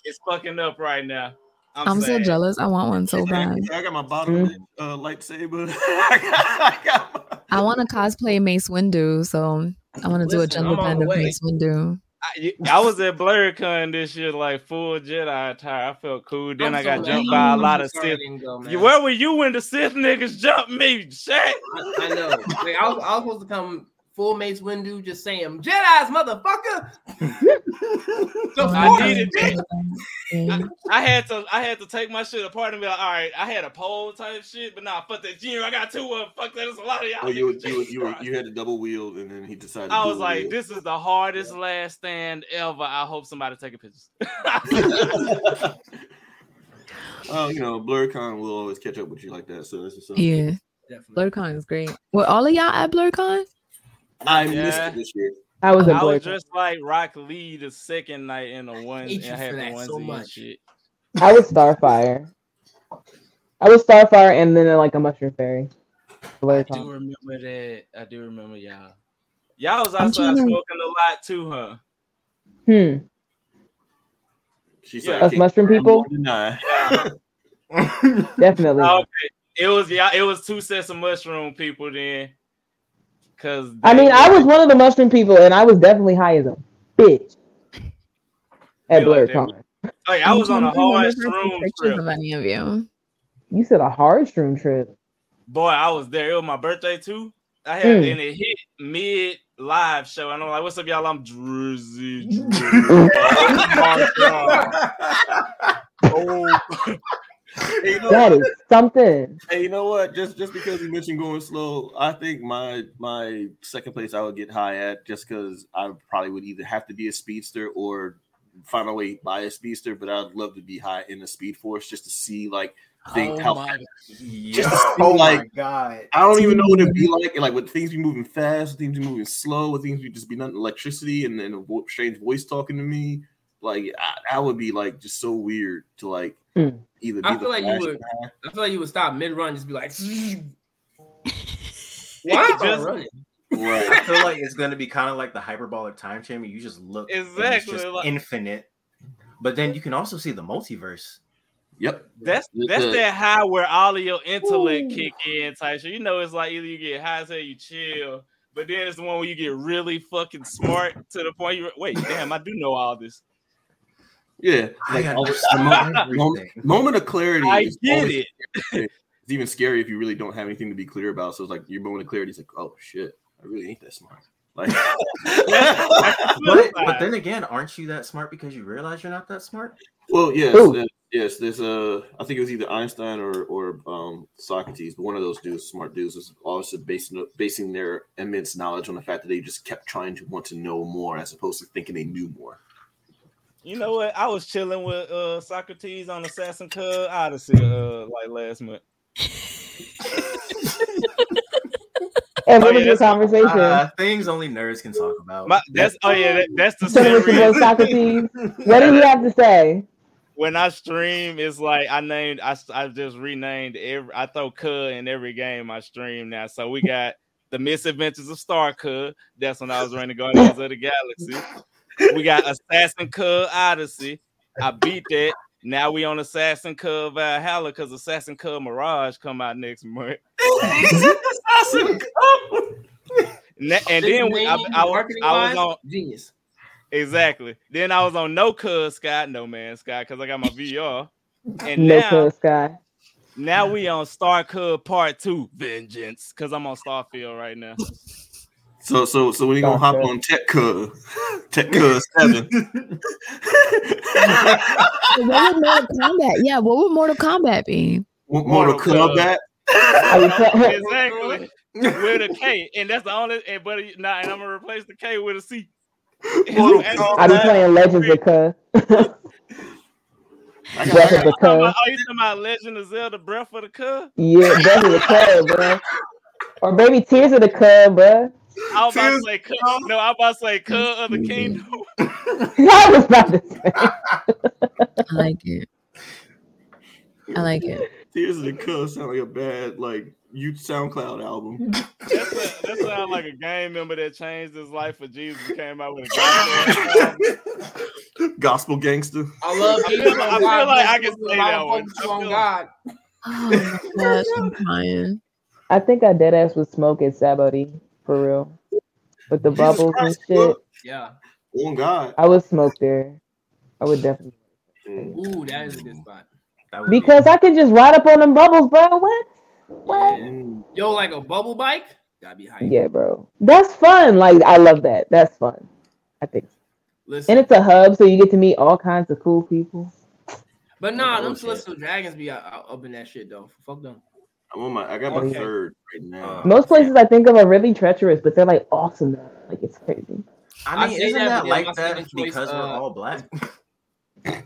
it's fucking up right now. I'm, I'm so jealous. I want one so bad. I got my bottom uh, lightsaber. I got, I got my- I want to cosplay Mace Windu, so I want to do a Listen, gender I'm on bend the of. Mace Windu. I, I was at BlerdCon this year, like full Jedi attire. I felt cool. Then I'm I got mad. jumped by a I'm lot of Sith. go, Where were you when the Sith niggas jumped me? Shit. I, I know. Like, I, was, I was supposed to come full Mace Windu just saying, Jedi's motherfucker. the I needed that. Yeah. I had to I had to take my shit apart and be like, all right, I had a pole type shit, but nah, fuck that junior. I got two of them. Fuck that. There's a lot of y'all. Oh, you, you, you, you, you had to double wield, and then he decided. I to was like, wield. this is the hardest last stand ever. I hope somebody taking pictures. Oh, uh, you know, BlerdCon will always catch up with you like that. So this is something. Yeah, Definitely. BlerdCon is great. Were all of y'all at BlerdCon? I missed it this year. I was a I was just like Rock Lee the second night in the one. hate and you I had for the that so much. shit. I was Starfire. I was Starfire and then like a mushroom fairy. I do Con. remember that. I do remember y'all. Y'all was I'm outside smoking a lot too, huh? Hmm. She Yeah. said, Us mushroom people? Deny. Definitely. Okay. It was yeah, it was two sets of mushroom people then. Cause I mean, I was one of the mushroom people and I was definitely high as a bitch at You like that like, I was on a I'm trying hard to remember if I took shroom trip. of any of you. You said a hard shroom trip. Boy, I was there. It was my birthday too. I had Mm. and it hit mid live show. And I'm like, what's up, y'all? I'm Drizzy. Drizzy. oh, Hey, you know That what? is something. Hey, you know what? Just just because you mentioned going slow, I think my my second place I would get high at just because I probably would either have to be a speedster or find my way by a speedster. But I'd love to be high in the speed force just to see like think oh how my Yeah. Just Oh my god. I don't even know what it'd be like. Like would things be moving fast, would things be moving slow, would things be just be nothing electricity and then a strange voice talking to me. Like I, that would be like just so weird to like Hmm. either. Be I the feel like you would- guy- I feel like you would stop mid run, just be like, why am I Just- running? Right. I feel like it's gonna be kind of like the hyperbolic time chamber. You just look and it's Exactly, just like- infinite. But then you can also see the multiverse. Yep. That's that's the- that high where all of your intellect kick in type shit. You know, it's like either you get high as hell, you chill, but then it's the one where you get really fucking smart to the point you wait, damn, I do know all this. Yeah. Like, all moment, moment of clarity. I is get always- it. It's even scary if you really don't have anything to be clear about. So it's like your moment of clarity is like, oh shit, I really ain't that smart. Like, But, but then again, aren't you that smart because you realize you're not that smart? well, yes, Who? uh, yes. There's uh, I think it was either Einstein or or um, Socrates, but one of those dudes, smart dudes, was obviously basing basing their immense knowledge on the fact that they just kept trying to want to know more as opposed to thinking they knew more. You know what? I was chilling with uh Socrates on Assassin Cub Odyssey uh like last month. And Oh, what was yeah, your conversation? Uh, things only nerds can talk about. My, that's oh yeah, that, that's the Tell me same what your boy reason. Socrates. What did he have to say? when I stream, it's like I named I I just renamed every I throw Cud in every game I stream now. So we got the Misadventures of Star Cud. That's when I was running Guardians of the Galaxy. We got Assassin Cud Odyssey. I beat that. Now we on Assassin Cud Valhalla because Assassin Cud Mirage come out next month. Assassin Ne- And then we, I, I, was- I was on genius. exactly. Then I was on No Cud Sky, No Man Sky because I got my VR. And No now Code Sky. Now we on Star Cub Part Two, Vengeance, because I'm on Starfield right now. So so so when you gonna hop on Tech Cub? Tech Cub seven. What would Mortal Kombat? Yeah, what would Mortal Kombat be? Mortal Mortal Kombat. Are exactly. with a K, and that's the only. And but nah, and I'm gonna replace the K with a C. Mortal And- I be playing Legends of Cuz. I got- Breath of the got- Talking about- Cuz. Oh, you talking about Legend of Zelda: Breath of the Cub? Yeah, Breath of the Cuz, bro. Or maybe Tears of the Cuz, bro. I was about to say Cub. No, I was about to say Cub of the mm-hmm. Kingdom. I was about to say. I like it. I like it. Tears of the Cub sound like a bad like you SoundCloud album. That's a, that sounds like a gang member that changed his life for Jesus and came out with a gospel. Gospel gangster. I love I you. feel- I feel like I can A say that one. focus I on feel- God. Oh my gosh, I'm crying. I think I dead ass would smoke at Sabaody for real. With the Jesus bubbles and shit. look. Yeah. Oh God. I would smoke there. I would definitely. Ooh, that is a good spot. That would be- Because I could just ride up on them bubbles, bro. What? What? Mm. Yo, like a bubble bike? Gotta be hype. Yeah, bro. That's fun. Like I love that. That's fun. I think. Listen, And it's a hub, so you get to meet all kinds of cool people. but nah, them Bullshit. celestial dragons be out, out- up in that shit though. Fuck them. I'm on my I got my Okay. third right now. Uh, Most places I think of are really treacherous, but they're like awesome. Though. Like it's crazy. I I mean, say isn't that, that like that second choice, because we're uh, all black?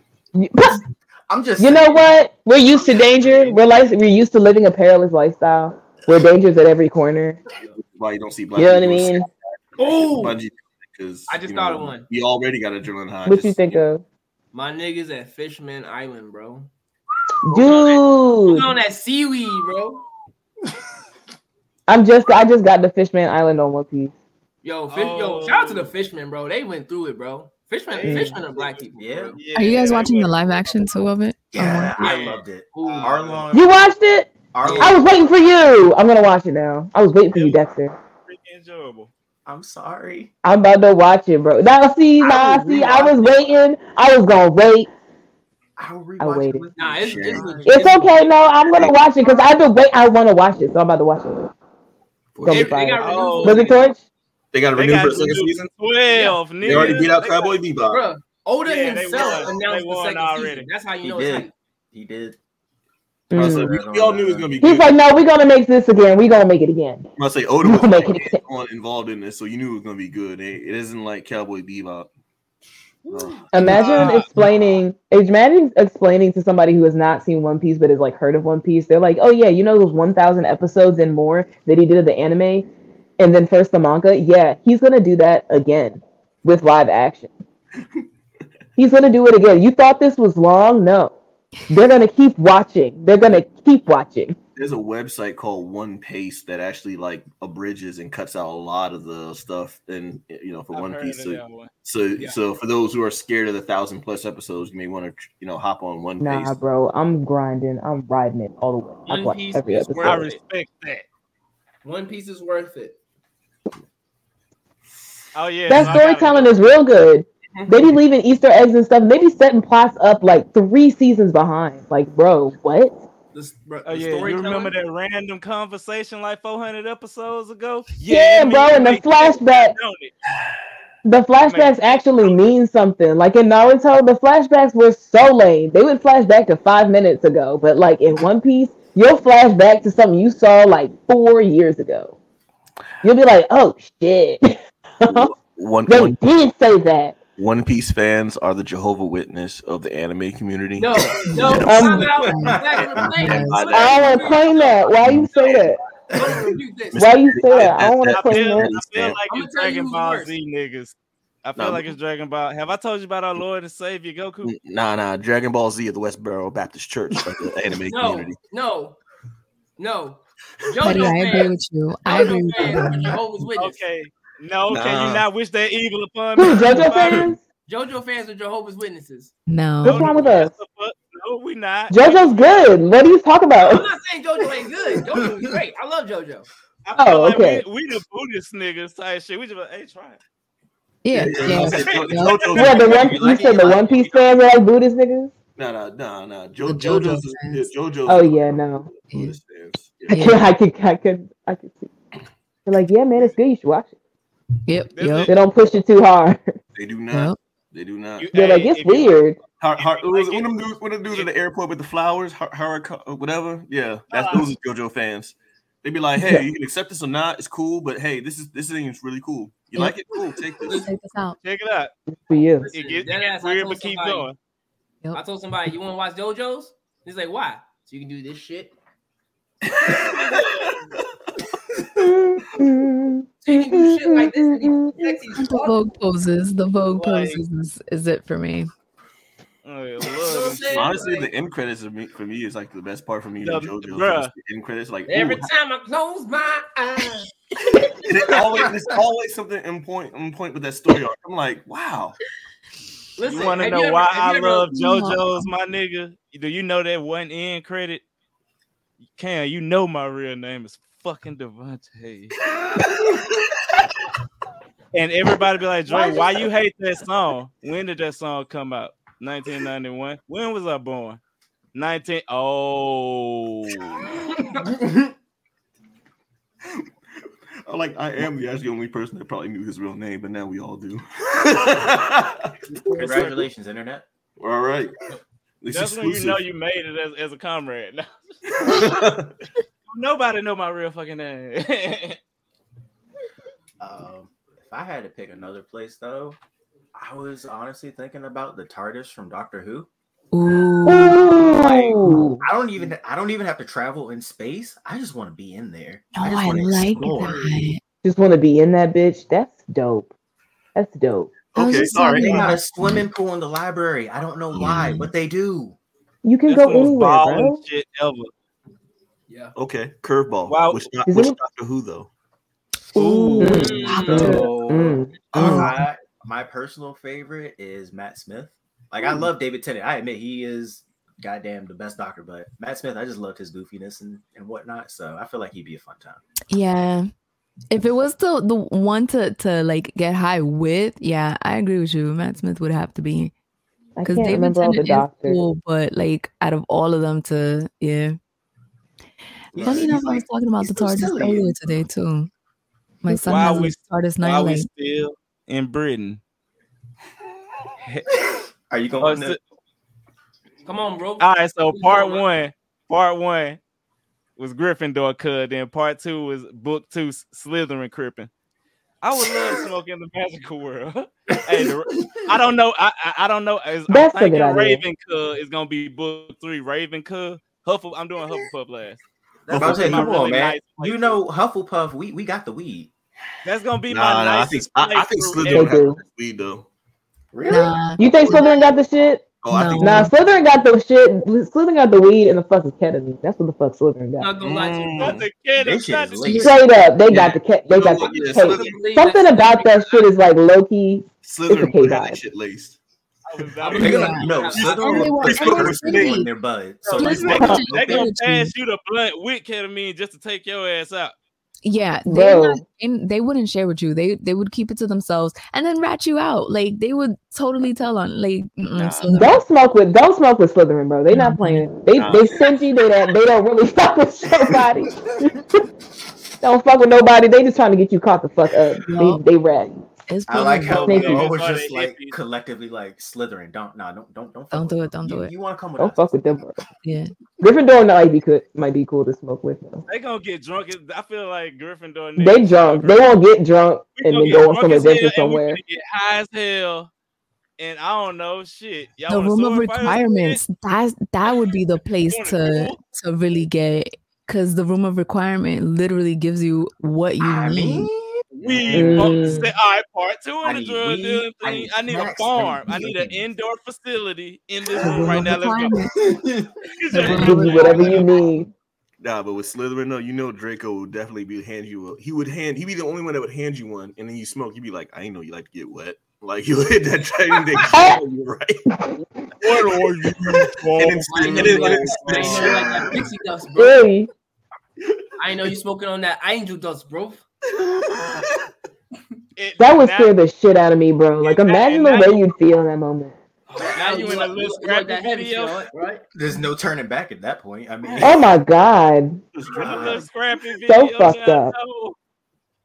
I'm just. you know what? We're used to danger. We're like we're used to living a perilous lifestyle where danger's at every corner. Why you don't see black You know what I mean? Oh, Bungee because I just thought of one. We already got adrenaline high. What just- you think of, my niggas at Fishman Island, bro. Dude? Put on that seaweed, bro. I'm just I just got the Fishman Island on One Piece. Yo, fish, yo, Oh. shout out to the Fishmen, bro. They went through it, bro. Fishmen, Hey. Fishmen are black people. Yeah. bro. Yeah, Are you guys they watching the live action too of it? Yeah, I loved it. Ooh. Arlong. You watched it? Arlong. I was waiting for you. I'm gonna watch it now. I was waiting for you, Dexter. Freaking enjoyable. I'm sorry. I'm about to watch it, bro. Now see, I now will see, I was waiting. I was gonna wait. I'll I rewatch waited. it Nah, it's, it's, It's okay. No, I'm gonna watch it because I've been wait. I want to watch it, so I'm about to watch it. Gonna They, they got fire. Oh. renewed Torch? They got to They renew got for the second to season. twelve. They already beat out Cowboy Bebop. Bro, Oda Yeah, himself won. announced They the won second already. season. That's how you He know did. it's hype. He did. Mm. like, we, we all knew it was gonna be He's good. like, no, we're gonna make this again. We're gonna make it again. I say Oda was We'll make it again. on- involved in this, so you knew it was gonna be good. It, it isn't like Cowboy Bebop. Imagine Ah. explaining. Imagine explaining to somebody who has not seen One Piece but has like heard of One Piece. They're like, oh yeah, you know those 1,000 episodes and more that he did of the anime, and then first the manga. Yeah, he's gonna do that again with live action. he's gonna do it again. You thought this was long? No, they're gonna keep watching. They're gonna keep watching. There's a website called One Pace that actually like abridges and cuts out a lot of the stuff, and you know for I've One Piece. So, one. so, Yeah. so for those who are scared of the thousand plus episodes, you may want to you know hop on One piece. Nah, Pace. bro, I'm grinding. I'm riding it all the way. I've One Piece every is episode. I worth respect that. One Piece is worth it. Oh yeah, that so I gotta- storytelling is real good. They be leaving Easter eggs and stuff. They be setting plots up like three seasons behind. Like, bro, what? The, s- bro, Oh the yeah, you remember that random conversation like 400 episodes ago? Yeah, it bro, mean- and the flashback. The flashbacks actually mean something. Like in Naruto, the flashbacks were so lame. They would flash back to five minutes ago, but like in One Piece, you'll flash back to something you saw like four years ago. You'll be like, oh shit. One, they one, did say that. One Piece fans are the Jehovah Witness of the anime community. No, no, Um, time out. Black Reflect. And by I don't want to claim that. Why you say that? Don't refute this. Why you say that? I don't want to I claim that. I feel like I'ma it's Dragon Ball. Z niggas. I feel No. like it's Dragon Ball. Have I told you about our Lord and Savior Goku? Nah, nah. Dragon Ball Z of the Westboro Baptist Church, like the anime No, community. no, no. Buddy, I agree with you. I agree with you. Jehovah's Witness. Okay. No, can you not wish that evil upon Who, me? JoJo fans? JoJo fans are Jehovah's Witnesses. No. What's wrong with us? No, we not. JoJo's good. What are you talking about? I'm not saying JoJo ain't good. JoJo is great. I love JoJo. I feel Oh, like okay. we, we the Buddhist niggas type shit. We just like, hey, try it. Yeah, Yeah, yeah. you said Yeah. The one You you like it, said the One Piece you like fans are like Buddhist niggas. Nah, nah, nah, nah. Jo- The JoJo's, is- fans. yeah, JoJo's. Oh yeah, no. Buddhist fans. I Yeah. could, I could, I could, I could see. They're like, yeah, man, it's good. You should watch it. Yep, This yep. They don't push it too hard. They do not. Yep. They do not. You- They're hey, like, it's weird. Har, har, you it was one of them dudes, one of them dudes at the airport with the flowers, har, har, whatever. Yeah, that's Uh, those are JoJo fans. They'd be like, "Hey, you can accept this or not. It's cool, but hey, this is this thing is really cool. You Yep. like it? Cool, take this." Check this out. Check it out. For you. It Listen, gets, it gets I weird, told but keep somebody- going. Yep. I told somebody, you want to watch JoJo's? He's like, why? So you can do this shit. So you shit like this and you can sexy as The. Vogue poses. The Vogue Like- poses is, is it for me. Oh, yeah, what I'm love them saying? shit. Honestly, the end credits of me for me is like the best part for me. The- The JoJo, the end credits, like Every ooh, time I close my eyes. it always, there's always something in point in point with that story arc. I'm like, wow. Listen, You want to know ever- why have I you ever- love JoJo's, my nigga? Do you know that one end credit? Can you know my real name is fucking Devontae? and everybody be like, Why Dre, why you hate that song? When did that song come out? 1991. When was I born? 19. Oh, I'm like, I am the actually only person that probably knew his real name, but now we all do. Congratulations, internet. all right. That's when you know you made it as, as a comrade. Nobody know my real fucking name. Um, if I had to pick another place, though, I was honestly thinking about the TARDIS from Doctor Who. Ooh. Ooh. I don't even I don't even have to travel in space. I just want to be in there. No, just I like explore. that. Just want to be in that bitch. That's dope. That's dope. Okay, sorry. They got a swimming pool in the library. I don't know why, Yeah. but they do. You can That's go the most anywhere, bro. shit ever. Yeah. Okay, curveball. Wow. Which, Is which it- Doctor Who though? Ooh. Mm. Doctor. So, Mm. Oh. my, my personal favorite is Matt Smith. Like I love David Tennant. I admit he is goddamn the best doctor, but Matt Smith, I just loved his goofiness and, and whatnot. So I feel like he'd be a fun time. Yeah. If it was the the one to to like get high with, yeah, I agree with you. Matt Smith would have to be because David remember all the Tennant is doctors. cool, but like out of all of them, to yeah. Yeah, Funny he's enough, I was talking about the so TARDIS silly. earlier today too. My son Why has we- a TARDIS Why we still in Britain? Are you Oh, going so- to Come on, bro. all right, so part one, part one was Gryffindor cud, then part two was book two S- Slytherin crippin. I would love smoking the magical world. hey, the, I don't know. I I, I don't know. Is, I'm That's a good thinking. Raven Cud is gonna be book three. Raven Cud. Huffle. I'm doing Hufflepuff last. I'm about to say, my come on, man. nice You know, Hufflepuff, we, we got the weed. That's gonna be Nah, my nah, I think nicest I, I think Slytherin They has do. the weed though. Really? Nah, You think Slytherin got the shit? Oh, I think No. Nah, Slytherin got the shit. Slytherin got the weed and the fucking ketamine. That's what the fuck Slytherin got. Not gonna lie to you. Mm. Not the kid. This shit not is the lit. shit. Straight up, they Yeah. got the cat. They You got know the. what? Yeah, Slytherin- something about that shit is like low key. Slytherin okay would have vibe. that shit laced. They're to- gonna no. Yeah. Will put everyone's in their bud. So They like- gonna, they gonna pass you the blunt with ketamine just to take your ass out. yeah, they not, they, they wouldn't share with you. They they would keep it to themselves and then rat you out. Like they would totally tell on like. Nah. Don't smoke with. Don't smoke with Slytherin, bro. They not playing. They Nah. they stingy. They don't. They don't really fuck with nobody. don't fuck with nobody. They just trying to get you caught the fuck up. Yup. They they rat. It's I like how probably- Thank we you. all were That's why just like collectively like slithering. Don't no, don't don't don't Don't do it, don't you, do it. You want to come with Don't us? fuck with them, bro. yeah. Gryffindor might be cool. Might be cool to smoke with. Though. They gonna get drunk. I feel like Gryffindor. niggas- They drunk. They won't get drunk We and then go on some adventure somewhere. Get high as hell, and I don't know shit. Y'all the room of sword fight or some shit? requirements that that would be the place wanna to to really get because the room of requirement literally gives you what you I need mean, We Mm. all right, part two I in the need drug weed, dealing I thing. need I need a snacks, I need farm. I need an indoor facility in this room room right now. Let's go. requirement. The room Give of whatever you need. Nah, but with Slytherin, though, you know Draco would definitely be hand you. A, he would hand. He'd be the only one that would hand you one, and then you smoke. You'd be like, I ain't know you like to get wet. Like you hit that training day, you're right? What are you And then, I and ain't then, know and you then, like, and I know like that pixie dust, bro. Really? I know you smoking on that angel dust, bro. It- That would scare the shit out of me, bro. Like, And imagine the way you- you'd feel in that moment. Now you in a like- little you that video. right? there's no turning back at that point. I mean, Oh my god. just A drive. scrappy. So fucked up.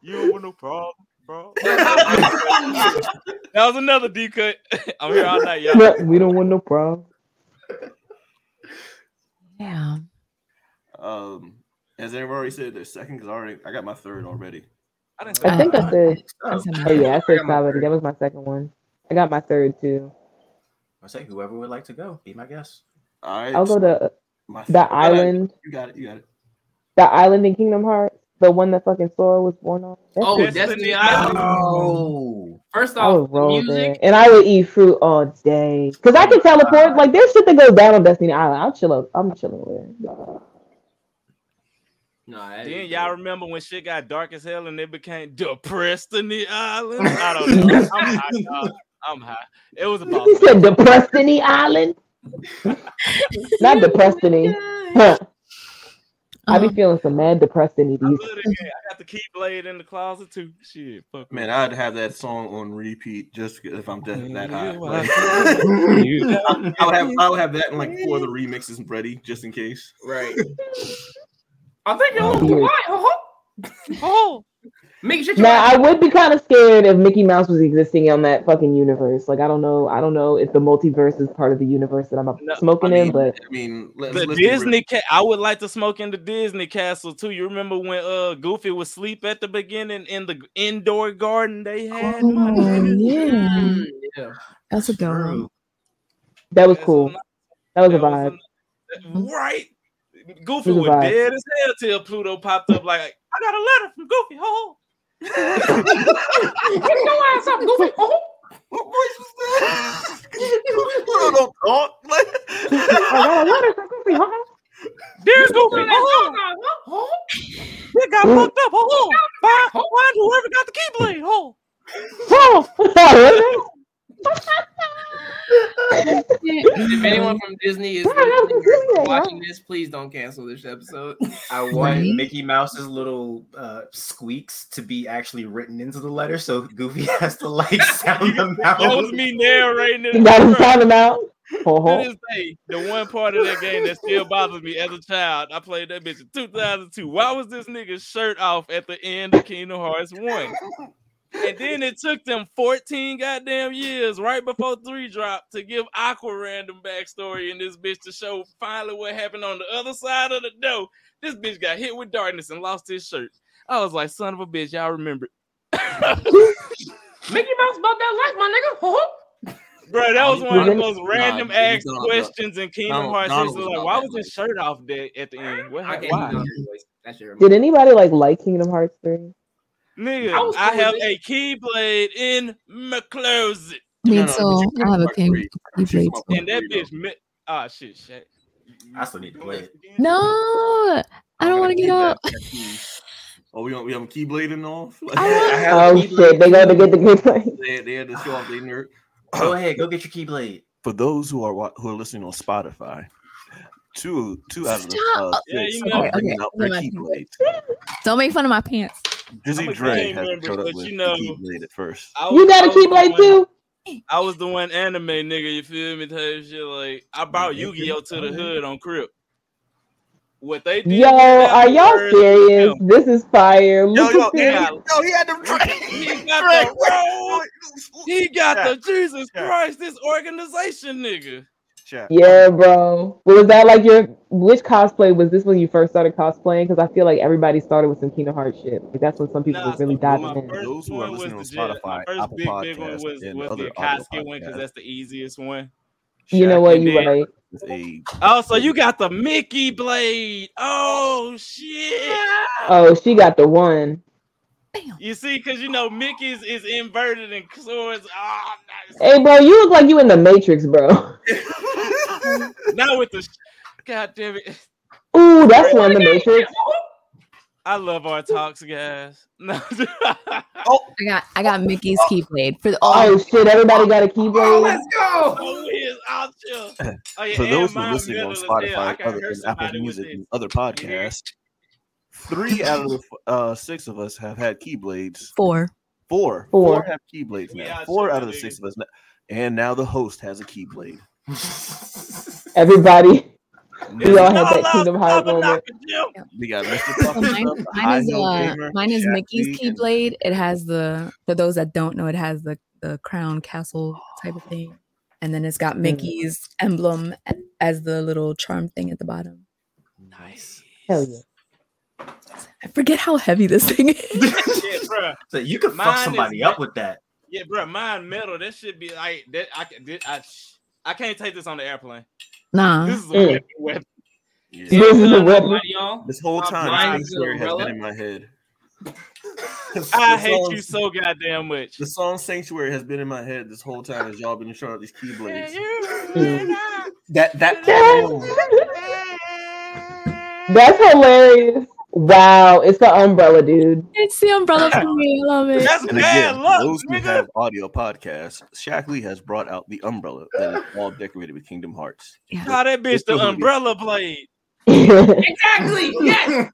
You don't want no problem, bro. that was another D cut. I'm here all night, y'all. No, we don't want no problem. yeah Um, has anyone already said their second? Because I already, I got my third already. I didn't say I think I said. Oh, I said my Oh yeah, I said got my That was my second one. I got my third too. I say whoever would like to go, be my guest. All right, I'll go to my the third- island. You got it. You got it. The island in Kingdom Hearts. The one that fucking Sora was born on. That's Oh. Destiny Destiny Island. Island. Oh, First I off, would roll music. there, and I would eat fruit all day. Cause I can oh teleport. Like there's shit that goes down on Destiny Island. I'll chill. I'm chilling there. No, Then y'all remember when shit got dark as hell and it became depressed in the island? I don't know. I'm high, dog. I'm high. It was about He said depressed in the island. Not depressed in the. Huh. I be Um, feeling some mad depressed in these. love the. I got the keyblade in the closet too. Shit, fuck Man, I'd have that song on repeat just if I'm that, that high. Like, well, I would have, I would have that in like four of the remixes ready just in case. right. I think you're Weird. white. Uh-huh. Oh, Make sure Now I would be kind of scared if Mickey Mouse was existing on that fucking universe. Like I don't know, I don't know if the multiverse is part of the universe that I'm up No, smoking I in, but I mean, let's, the let's. Disney ca- I would like to smoke in the Disney castle too. You remember when uh Goofy was sleep at the beginning in the indoor garden they had? Oh, yeah. Mm, yeah. that's a good one that was That's cool. a- That was a that vibe. a- right. Goofy It was was vibe. dead as hell till Pluto popped up like, I got a letter from Goofy. Ho Get your ass up, Goofy. Uh-huh. What voice was that? Pluto don't talk. Like, I got a letter from Goofy, huh? Dear Goofy, ho Uh-huh. It got fucked up. Ho Find, find whoever got the keyblade. Ho Oh, If anyone from Disney is Yeah, that was listening or Disney, watching this, please don't cancel this episode. I want Mickey Mouse's little uh, squeaks to be actually written into the letter, so Goofy has to like sound them out. That was me narrating it. got him sound him out. Ho, To this day, the one part of that game that still bothers me as a child, I played that bitch in 2002. Why was this nigga's shirt off at the end of Kingdom Hearts 1? And then it took them 14 goddamn years right before 3 dropped to give Aqua random backstory in this bitch to show finally what happened on the other side of the door. This bitch got hit with darkness and lost his shirt. I was like, son of a bitch, y'all remember. Mickey Mouse about that life, my nigga. Bro, that was one of the most random nah, asked questions in Kingdom Donald- Hearts. Donald history. was Like, why was his life. shirt off there at the end? What I can't Why? do that voice. That shit Did anybody like like Kingdom Hearts 3? Nigga, I I have with a keyblade in my closet. me No, no, too but i have a Part king three. keyblade She's too. my And that Part bitch, mi- ah, shit, shit. I still need to play it. no i don't want to get up. Oh, we on we on keyblading off. Like, I I have Oh a keyblade. shit, they go to get the keyblade. they, they had to show off their nerd. Go ahead, go get your keyblade. For those who are who are listening on Spotify, two two out of the Stop. uh, Yeah, you know- bringing Okay, out their okay. keyblades. don't make fun of my pants Dizzy I'm Dre gang has member, showed up but with you know- the keyblade at first. I You got a keyblade too? I was the one anime nigga, you feel me? Type shit. Like, I brought Yu Gi Oh to the hood on Crip. What they did. Yo, are y'all word- serious? This is fire. Yo, Look yo, at he yo, he had them He got the road. He got the Jesus Christ, this organization nigga. Chat. Yeah, bro. Was that like your which cosplay was this when you first started cosplaying? Because I feel like everybody started with some Kingdom Hearts shit. Like that's when some people Nah, was really so diving my in. first Those who are one was listening on the jet- my Spotify, first Apple big, big one Podcasts, was, and was other the audio Akatsuki one because that's the easiest one. You know what? You then- right. is Oh, so you got the Mickey blade. Oh shit. Oh, she got the one. You see, because you know Mickey's is inverted and swords. Oh, nice. Hey, bro, you look like you in the Matrix, bro. Now with the God damn it. Ooh, that's one the Matrix. I love our talks, guys. No. Oh. I got I got Mickey's keyblade for the Oh shit! Everybody got a oh, keyblade. Oh, let's go. oh, his out chill. Oh, yeah, For those who are listening on metal as hell. I Spotify, other, hear and Apple Music, and other You hear? podcasts, three out of the uh, six of us have had keyblades. four. Four, Four. four have keyblades now. out Four out of the nigga. six of us, now. and now the host has a keyblade. Everybody. We all had that Kingdom out, Hearts moment. We got Mr. So Puffy, mine, mine is uh, mine is Mickey's Lee, and- keyblade. It has the for those that don't know, it has the the crown castle type of thing, and then it's got Mickey's emblem as the little charm thing at the bottom. Nice. Hell yeah. I forget how heavy this thing is. Yeah, bro. so you could Mine fuck somebody ma- up with that. Yeah, bro. Mine metal. That should be like that. I can. I, I can't take this on the airplane. Nah, This is a weapon. weapon. Yeah. This is a weapon. Y'all. This whole My time, mind's Sanctuary has been in my head. I hate song- you so goddamn much. The song Sanctuary has been in my head this whole time as y'all been showing up these keyblades. Mm. That that That's hilarious. Wow, it's the umbrella, dude. it's the umbrella for me. I love it. That's And bad again, luck, those who have audio podcasts, Shaq Lee has brought out the umbrella that is all decorated with Kingdom Hearts. Yeah. How that bitch It's the the hoodie. umbrella blade. Exactly. Yes.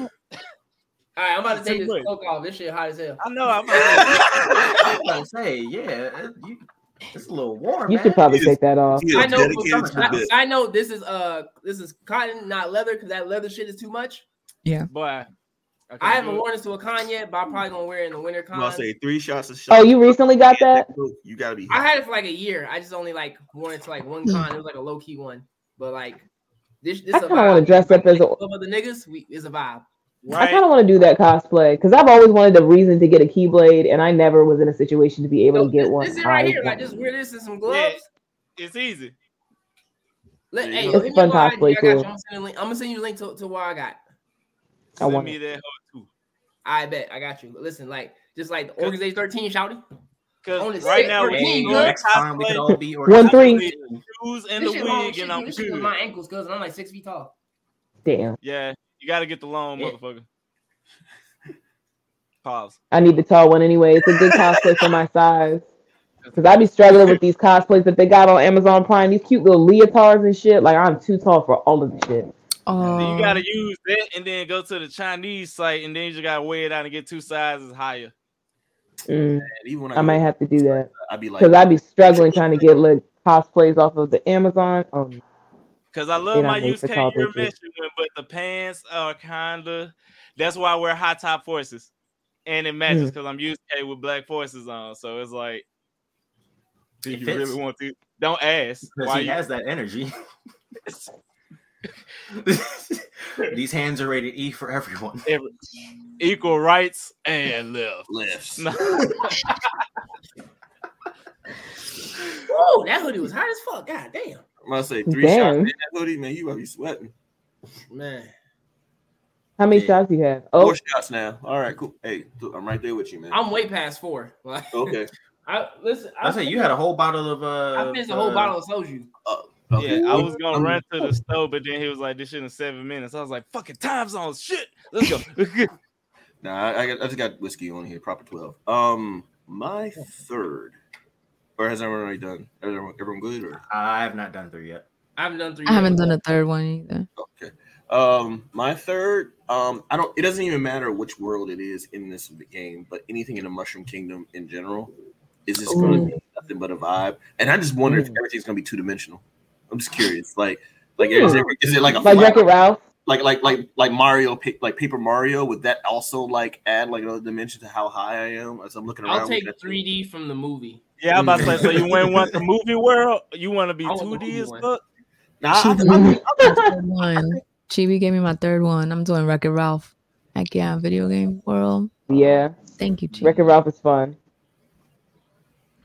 All right, I'm about to take this much. smoke off. This shit hot as hell. I know. I'm I was gonna say, yeah, you, it's a little warm. you man. should probably He take that off. I know. dedicated I, this. I know this is uh this is cotton, not leather, because that leather shit is too much. Yeah. Boy. can't I haven't worn this to a con yet, but I'm probably gonna wear it in the winter con. I'll say three shots of shot. Oh, you recently got that? You gotta be. I had it for like a year. I just only like worn it to like one con. It was like a low key one, but like this this I a kinda wanna dress up as a- Some of the niggas. We is a vibe. I kind of want to do that cosplay because I've always wanted a reason to get a keyblade, and I never was in a situation to be able So to get this, one. this is right I here. Like want- just wear this and some Yeah. gloves. It's easy. Let, There hey, you yo, go. hit It's me fun up on IG. cosplay, I got you. too. I'm gonna send you a link. Gonna send you a link to, to what I got. I Send want me it. that too. I bet I got you. Listen, like just like the Organization 13 shouty. Cause right now for we the Hey, team, doing next time we cosplay, could all be One, three. organized. shoes and This the shit long wig, and I'm this shit good. my ankles, cause I'm like six feet tall. Damn, Yeah, you got to get the long Yeah. motherfucker. Pause. I need the tall one anyway. It's a good cosplay for my size. Because I be struggling with these cosplays that they got on Amazon Prime. These cute little leotards and shit. Like I'm too tall for all of the shit. Oh, Then you got to use that, and then go to the Chinese site, and then you just got to weigh it out and get two sizes higher. Mm, And even I, I might have to do that I'd be like, because I'd be struggling trying to get like cosplays off of the Amazon. Oh, Cause I love my made use for case tall your bitches. but the pants are kinda. That's why I wear high top forces, and it matches mm. because I'm used to with black forces on. So it's like, do It you fits. really want to? Don't ask. Because Why he you? has that energy. These hands are rated E for everyone. every- equal rights and left. lifts. No. Whoa, that hoodie was hot as fuck. God damn. I'm gonna say three Damn. shots in that hoodie, man. You gotta be sweating. Man. how many Yeah. shots you have? Oh, Four shots now. All right, cool. Hey, I'm right there with you, man. I'm way past four. Okay. I listen, I say you had a whole bottle of uh. I finished a whole uh, bottle of soju. okay. Yeah, I was gonna run to the stove, but then he was like, "This shit in seven minutes." I was like, "Fucking time zones, shit. Let's go." Nah, I, I, got, I just got whiskey on here, proper twelve. Um, my third, or has everyone already done? Everyone, everyone good or I have not done three yet. I haven't done three. I haven't yet. done a third one either. okay? Um, my third, um, I don't. It doesn't even matter which world it is in this game, but anything in the Mushroom Kingdom in general is just going to be nothing but a vibe. And I just wonder if everything's going to be two dimensional. I'm just curious, like, like is it, is it like a like flat, Wreck It Ralph. Like like like like Mario, like Paper Mario. Would that also like add like another dimension to how high I am as I'm looking around? I'll take with 3D from the movie. Yeah, I'm about to say. So you wouldn't want the movie world? You want to be I want the 2D movie as one. fuck? Nah, I- Chibi, third one. Chibi gave me my third one. I'm doing Wreck-It Ralph. Heck yeah, video game world. Yeah, Thank you, Chibi. Wreck-It Ralph is fun.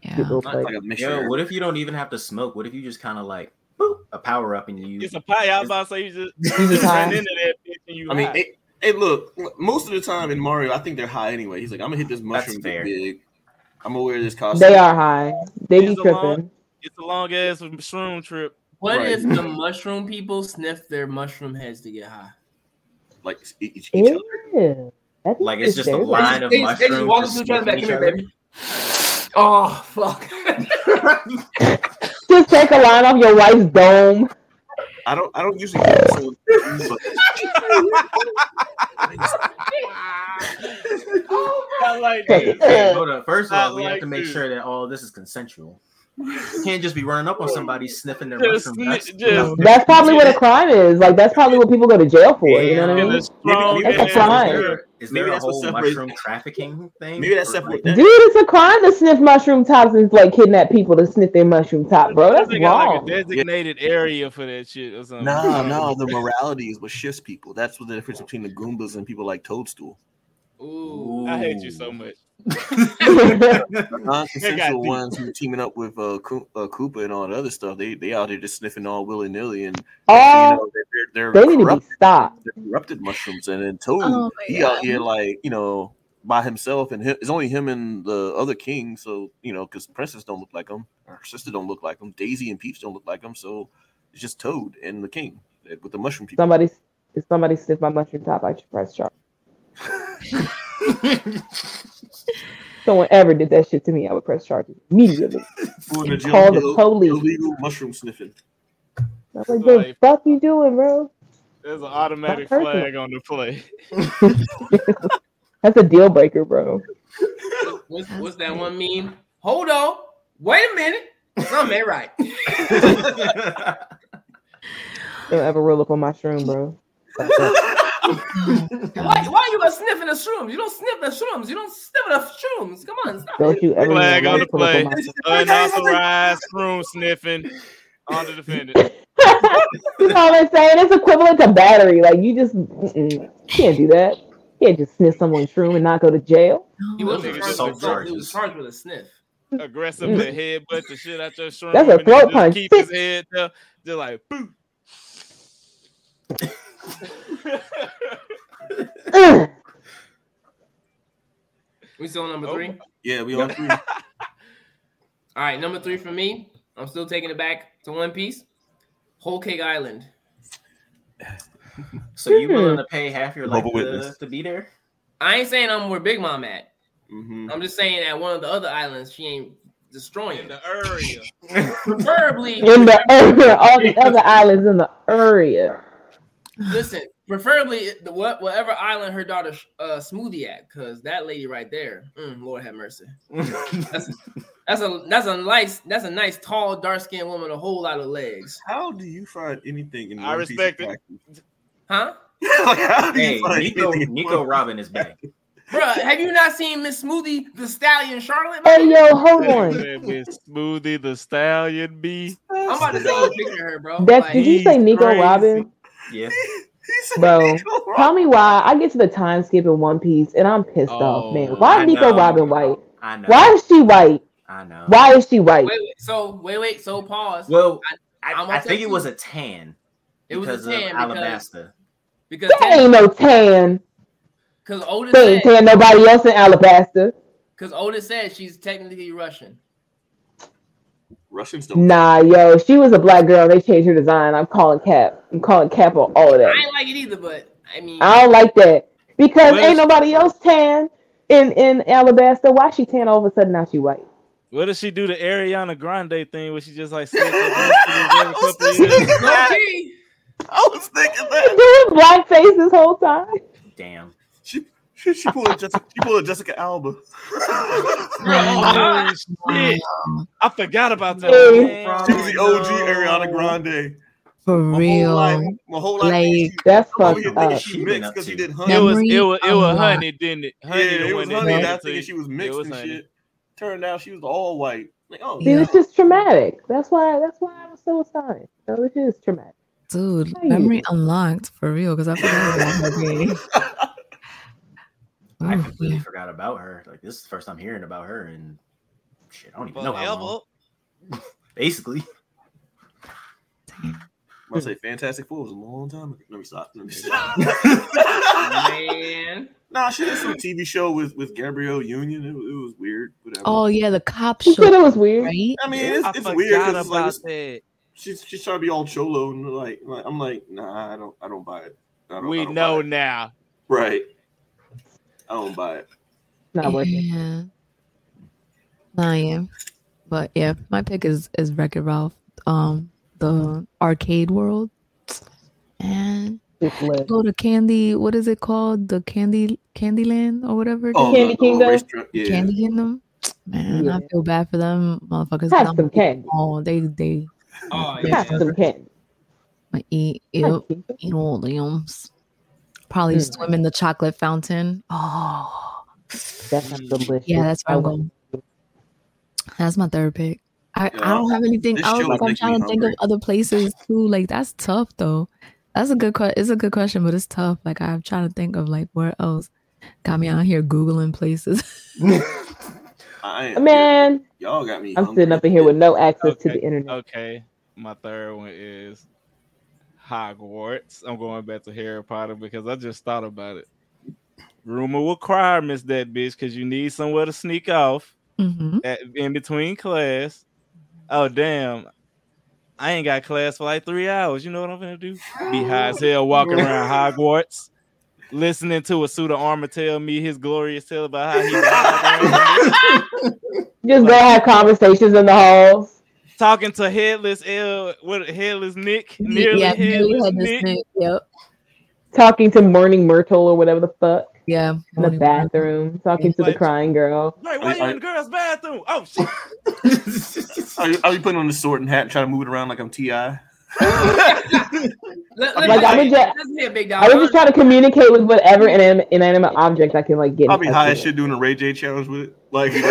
Yeah. Good little Not play. like a. Yo, what if you don't even have to smoke? What if you just kind of like boop, a power up and you It's a pie. I was about to say you just, You just just turn into that bitch and you I mean, high. hey, hey, look, most of the time in Mario, I think they're high anyway. He's like, I'm gonna hit this mushroom get big. I'm gonna wear this costume. They are high. They be It's a long- tripping. it's a long ass mushroom trip. What Right. if the mushroom people sniff their mushroom heads to get high? like each, each other. Yeah. That's like it's just a line of They- they just mushrooms. walk to each other, back, each come here, baby. Oh fuck! Just take a line off your wife's dome. I don't. I don't usually. Get so, but I like Hey, hey, hold up. First of I all, we have to make this. sure that all this is consensual. You can't just be running up on somebody sniffing their Just mushroom. That's, just- That's probably what a crime is. Like that's probably what people go to jail for. You know what I mean? It's strong Maybe- That's a crime. Is there, is Maybe there a that's whole mushroom trafficking thing? maybe that's Or, separate. like- Dude, it's a crime to sniff mushroom tops and like kidnap people to sniff their mushroom top, bro. That's They got wrong. like a designated area for that shit or something. No, no, the morality is what shifts people. That's what the difference between the Goombas and people like Toadstool. Ooh, I hate you so much. The non-consensual deep. ones who are teaming up with uh, Ko- uh, Koopa and all the other stuff, they they out there just sniffing all willy nilly, and Oh, you know they're they're, they they're, need to be stopped. they're corrupted mushrooms, and then Toad oh he God. out here like you know by himself, and hi- it's only him and the other king. So you know because Princess don't look like him, her sister don't look like him, Daisy and Peach don't look like him, so it's just Toad and the king with the mushroom people. Somebody, if somebody sniff my mushroom top, I should press charge. Someone ever did that shit to me, I would press charges immediately. Who in the jail Call the for police. Illegal mushroom sniffing. I was like, the fuck you doing, bro? There's an automatic flag on the play. That's a deal breaker, bro. what's, what's that one meme? Hold on, wait a minute, something ain't right. Don't ever roll up on my shroom, bro. Fuck that. Why, why you gonna sniffing the shrooms? You don't sniff the shrooms. You don't sniff the shrooms. Come on, stop Don't it. you ever Flag on the up pull up play. on my Unauthorized room sniffing on the defendant. you know what I'm saying? It's equivalent to battery. Like you just can't do that. You can't just sniff someone's shroom and not go to jail. He wasn't charged just with assault assault. He was charged with a sniff. Aggressive mm-hmm. to headbutt the shit out your shroom. That's a and throat punch. Keep his head there, just like boom. Ugh. We still on number Oh. three. Yeah, we on three. All right, number three for me. I'm still taking it back to One Piece. Whole Cake Island. so you willing to pay half your life Mobile to, witness. to be there? I ain't saying I'm where Big Mom at. hmm I'm just saying at one of the other islands, she ain't destroying in the area. Preferably, in the area, all the other islands in the area. Listen, preferably the what whatever island her daughter uh, Smoothie at, because that lady right there, mm, Lord have mercy. That's that's a that's a nice that's a nice tall dark skinned woman, with a whole lot of legs, How do you find anything in I respect it. huh? like, how do you hey, find Nico, Nico One Robin is back. Bruh, have you not seen Miss Smoothie the Stallion Charlotte? Hey yo, hold on. Miss Smoothie the Stallion B. I'm about to send you a picture of her, bro. That's Like, did you say Nico crazy. Robin? Yeah. Bro, Tell me why I get to the time skip in One Piece and I'm pissed off, oh, man. Oh, Why is Nico know. Robin white? I know. Why is she white? I know. Why is she white? wait, wait, so wait, wait, so pause. Well, I'm I, I tell think it was a tan. it was because a tan of because because That ain't no tan. because Otis They ain't tan nobody else in Alabasta. because Otis said she's technically Russian. Russians don't. Nah, yo, she was a black girl. They changed her design. I'm calling cap. I'm calling cap on all of that. I that. ain't like it either, but I mean, I don't like that because ain't nobody else tan in in Alabasta. Why she tan all of a sudden now she white? What does she do the Ariana Grande thing where she just like sits and dresses every couple of years? low key. I was thinking that. doing blackface this whole time. Damn. She she, she pulled a Jessica. She pulled a Jessica Alba. Oh, shit. I forgot about that. Hey. She was the OG Ariana uh, Grande. For My real. whole life, my whole life. Like, she, That's I'm fucked here thinking up. she She mixed because she did honey. It was Memory it was it was honey, didn't it? yeah, Honey, the it was honey. made And it was to- thinking she was it mixed was and honey. shit. Turned out she was all white. Like, oh, See, it's just traumatic. That's why. That's why I was so assigned. So it is traumatic. Dude, memory unlocked for real because I forgot about her game. I mm. completely forgot about her. Like this is the first time hearing about her, and shit, I don't even know how long. Forever. Basically, Damn. I say Fantastic Four was a long time ago. Let me stop. Let me stop. Man. nah, she did some TV show with with Gabrielle Union. It, was- it was weird. Whatever. Oh yeah, the cop She show, said it was weird. right? I mean, it's, I it's forgot weird. 'cause it's about like, that. she's she's trying to be all cholo and like, like I'm like, nah, I don't I don't buy it. I don't, I We don't know buy it. now. right? I don't buy it. Not working. Yeah. Nah, yeah. But yeah, my pick is is Wreck It Ralph. Um, the arcade world. And It's lit. go to Candy. What is it called? The Candy Candyland or whatever. Oh. Candy the- the Kingdom? Yeah. Candy Kingdom. Man, I feel bad for them motherfuckers. Have I'm- some candy. Oh, they they Oh, yeah. Have some candy. like, eat eat, Have up- eat all them. Probably Mm. swim in the chocolate fountain. Oh, That sounds delicious. yeah, that's where I I'm going. That's my third pick. I, Yeah, I don't have anything else. Like I'm trying to think of other places too. Like that's tough though. That's a good question. It's a good question, but it's tough. Like I'm trying to think of like where else. Got me out here googling places. I. Man, Y'all got me. I'm hungry. sitting up in here with no access to the internet. Okay, my third one is Hogwarts. I'm going back to Harry Potter because I just thought about it. Room of Requirements that bitch because you need somewhere to sneak off hmm at, in between class. Oh damn. I ain't got class for like three hours. You know what I'm gonna do? Be high as hell walking around Hogwarts, listening to a suit of armor tell me his glorious tale about how he died. Just go have conversations in the halls. Talking to headless L, what headless Nick, nearly yeah, nearly headless had this Nick. Yep. Talking to Moaning Myrtle or whatever the fuck Yeah. in the morning bathroom. Talking to the crying girl. Like, why you in the girls' bathroom? Oh shit! Are you, are you putting on the sword and hat and trying to move it around like I'm Ti? Let, let Like, me I would just- big dog. I was just trying to communicate with whatever inim- inanimate object I can like get. I'll be high as shit doing a Ray J challenge with it. Like, You know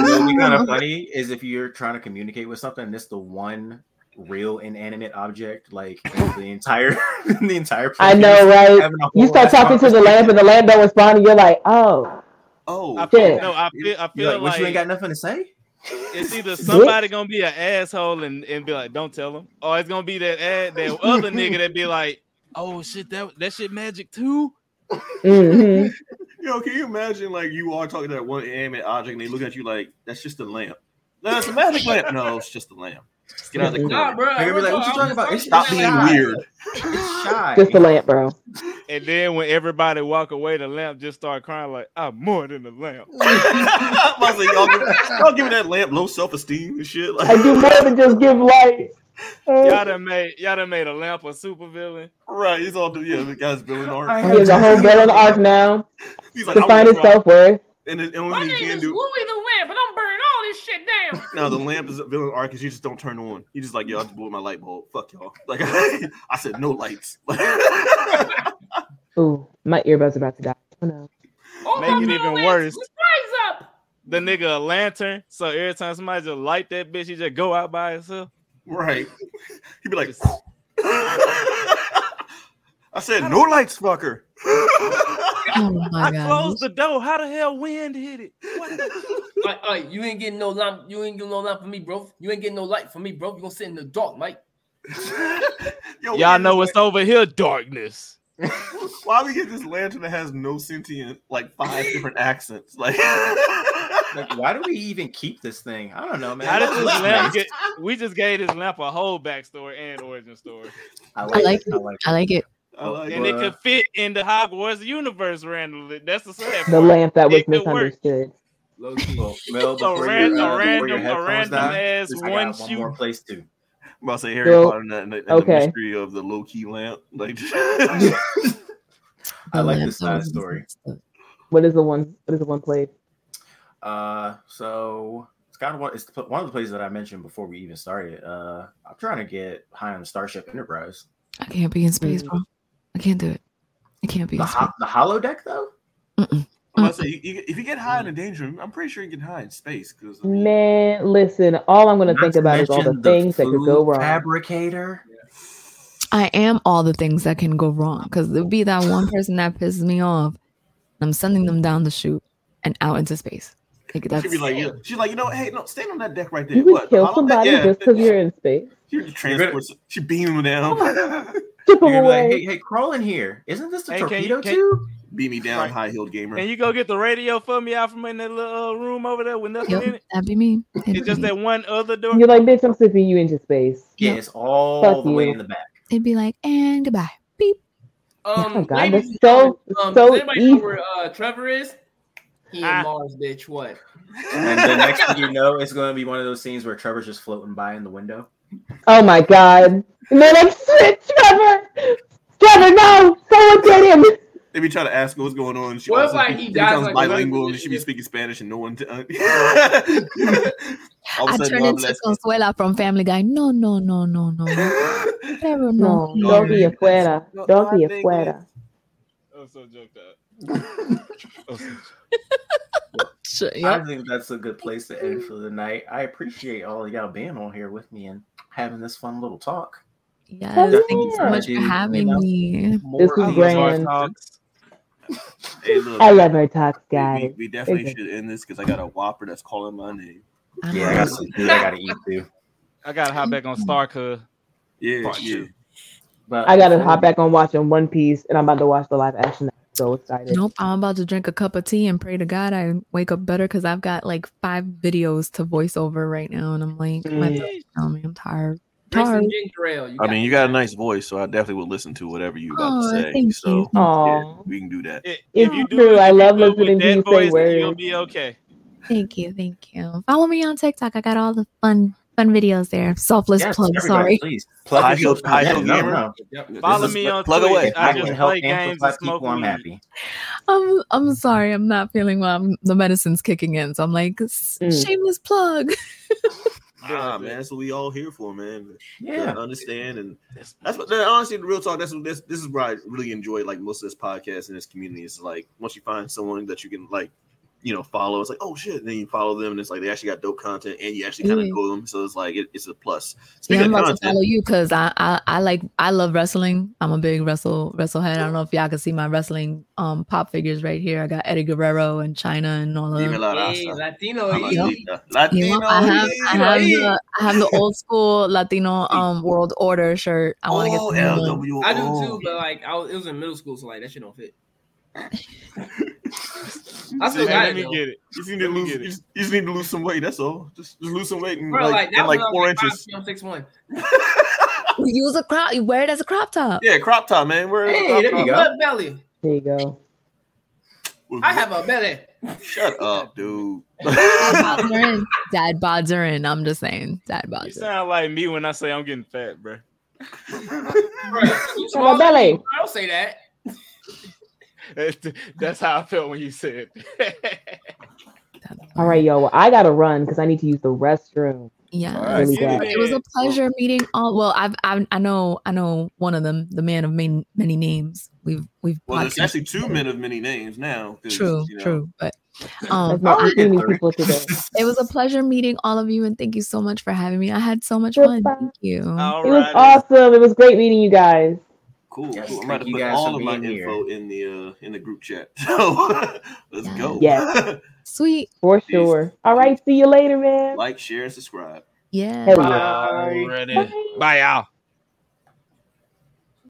what would be kind of funny is if you're trying to communicate with something, and it's the one real inanimate object, like the entire the entire. Place. I know, right? You start talking to the lamp, and the lamp don't respond, and you're like, "Oh, oh, I feel, Shit. no, I feel, I You're feel like, what, you ain't got nothing to say? It's either somebody gonna be an asshole and, and be like, "Don't tell them, or it's gonna be that ad, that other nigga that be like, "Oh shit, that that shit magic too." hmm Yo, can you imagine like you are talking to that one inanimate object and they look at you like that's just a lamp? No, it's a magic lamp. No, it's just a lamp. Get out of the Nah, bro. They're gonna be like, "What you talking about? It's Stop being like, weird. It's shy. just a lamp, bro." And then when everybody walk away, the lamp just start crying like, "I'm more than a lamp." I was like, y'all, give, y'all giving that lamp low self esteem and shit. Like, I do more than just give light. Uh, Y'all done made y'all done made a lamp a super villain. right? He's all yeah. The guy's building art. I He has a whole villain arc now He's like, to I'm find his self worth. And the only My thing you can is do Louis the Lamp, and I'm burning all this shit down. now, the lamp is a villain arc is you just don't turn on. You just like, yo, I just blew my light bulb. Fuck y'all. Like I said, no lights. Ooh, my earbud's about to die. Oh no. All Make it even worse. Rise up. The nigga a lantern, so every time somebody just light that bitch, he just go out by himself. right. He'd be like, I said, no lights, fucker. Oh my I closed the door. How the hell wind hit it? What the- Like, like, you ain't getting no lamp. You ain't getting no lamp for me, bro. You ain't getting no light for me, bro. You gonna sit in the dark, Mike. Yo, Y'all know this it's over here, darkness. Why we get this lantern that has no sentient, like five different accents? Like, Like, why do we even keep this thing? I don't know, man. How did this lamp nice. get? We just gave this lamp a whole backstory and origin story, I I like, like it. I like it. I like it. I like and it. it could fit in the Hogwarts universe randomly. That's the sad The lamp that was It could work. misunderstood. Low key. Well, Mel, A before ran- your, uh, before your random- a random die, ass I got one one shoot. more place too. I'm about to say Harry Yo, Potter and the, and and okay. the mystery of the low key lamp. Like, I like this side story. What is the one? What is the one played? Uh, so it's kind of what it's one of the places that I mentioned before we even started. Uh, I'm trying to get high on the Starship Enterprise. I can't be in space, bro. I can't do it. I can't be The, in space. ho- the holodeck though. Mm-mm. I'm about to say, you, you, if you get high in the danger room, I'm pretty sure you get high in space. Because Man, listen, all I'm gonna think about is all the mention things that could go wrong. Fabricator. I am all the things that can go wrong because there'll be that one person that pisses me off. I'm sending them down the chute and out into space. Like, that's she'd be like, yeah. she's like, you know, hey, no, stand on that deck right there. You What? kill somebody Yeah. just because you're in space. She transports. She beam him down. Chip You're them gonna be like, hey, hey, crawl in here. Isn't this the Hey, can you- torpedo can- tube? Beam me down, Right. high heeled gamer. Can you go get the radio for me out from in that little uh, room over there with nothing in it? That'd be me. That'd It's be just me. that one other door. You're like, bitch, I'm slipping you into space. Yeah, Yep. it's all Fuck the way you. in the back. It'd be like, and goodbye. Beep. Um, Oh, God, ladies so- um, so does anybody know where uh, Trevor is? He in Ah. Mars, bitch. What? And the next thing you know, it's going to be one of those scenes where Trevor's just floating by in the window. Oh my god. And they're like, shit, Trevor! Trevor, no! Someone get him! They be trying to ask her what's going on. She What if, like, he dies, becomes like, bilingual like- and she be speaking Spanish and no one. T- I All of a sudden, turn Bob into Leslie- Consuela from Family Guy. No, no, no, no, no. Trevor, no. No, No, don't be man. afuera. No, Don't be I think afuera. I'm so joked up. I'm so- Shit, I think that's a good place to end for the night. I appreciate all of y'all being on here with me and having this fun little talk. Yes. Hell Thank you so yeah. much for Dude, you having know? me. This was of grand. Hey, look, I love our talks, we- guys. We, we definitely Thank should end this because I got a whopper that's calling my name. I Yeah, I got some food I gotta eat too. I gotta hop back on Star Yeah, Part yeah. But I gotta before hop back on watching One Piece, and I'm about to watch the live action. I'm so excited. Nope, I'm about to drink a cup of tea and pray to God I wake up better because I've got like five videos to voice over right now, and I'm like, my Mm. throat's telling me I'm tired. Drink some Tired. ginger ale. You I mean, you got a nice voice, so I definitely would listen to whatever you about Aw, to say. thank so you. yeah, we can do that. If you do true. I love do it with listening to you say voice, You'll be okay. Thank you, thank you. Follow me on TikTok. I got all the fun, fun videos there. Selfless Yes, plug. Sorry. Please plug High yourself. heel- high heel no, gamer? no. Yep. Follow is- me on plug Twitch. away. If I I just help play games and smoke people, I'm happy. I'm I'm sorry. I'm not feeling well. I'm, the medicine's kicking in, so I'm like Mm. shameless plug. Ah, man, that's what we all here for, man. Yeah. to understand and that's what honestly the real talk that's what this this is where I really enjoy like most of this podcast and this community is like once you find someone that you can like you know follow it's like oh shit and then you follow them and it's like they actually got dope content and you actually kind of Yeah. know them so it's like it, it's a plus Yeah, I'm of about to follow you because I, I I like I love wrestling. I'm a big wrestle wrestle head. I don't know if y'all can see my wrestling um pop figures right here. I got Eddie Guerrero and Chyna and all of Dime them. la Hey, raza. Latino. La. Latino. Latino, You know, I have I have the I have the old school Latino um world order shirt. I want to oh, get the one. I do too, but like I was, it was in middle school, so like that shit don't fit. I still got let me though. get it. You just need to lose. get You it. just, you just need to lose some weight. That's all. Just, just lose some weight and Bro, like, like that like four like inches. I'm six one. Use a crop. You wear it as a crop top. Yeah, crop top, man. Where is the Hey, crop there top? you go. What belly? There you go. I have a belly. Shut up, dude. Dad bods are in. Dad bods are in. I'm just saying. Dad You bods. Are sound like me when I say I'm getting fat, bro. Bro, you Have a smaller than belly. I don't say that. That's how I felt when you said. it. All right, yo. Well, I gotta run because I need to use the restroom. Yeah. All right, Really get bad. it It was a pleasure meeting all. Well, I've, I've I know I know one of them, the man of many many names. We've we've Well, there's podcasted actually two men of many names now. True, you know, true. But um, not we too get many three. people today. it was a pleasure meeting all of you, and thank you so much for having me. I had so much fun. Thank you. All It was awesome. It was great meeting you guys. Cool. Yes, cool. I'm thank about to put all of my here. info in the uh in the group chat. So let's go. Yes. Sweet. For Peace. sure. All right. See you later, man. like, share, and subscribe. Yeah. Hell yeah. Already. Bye, y'all.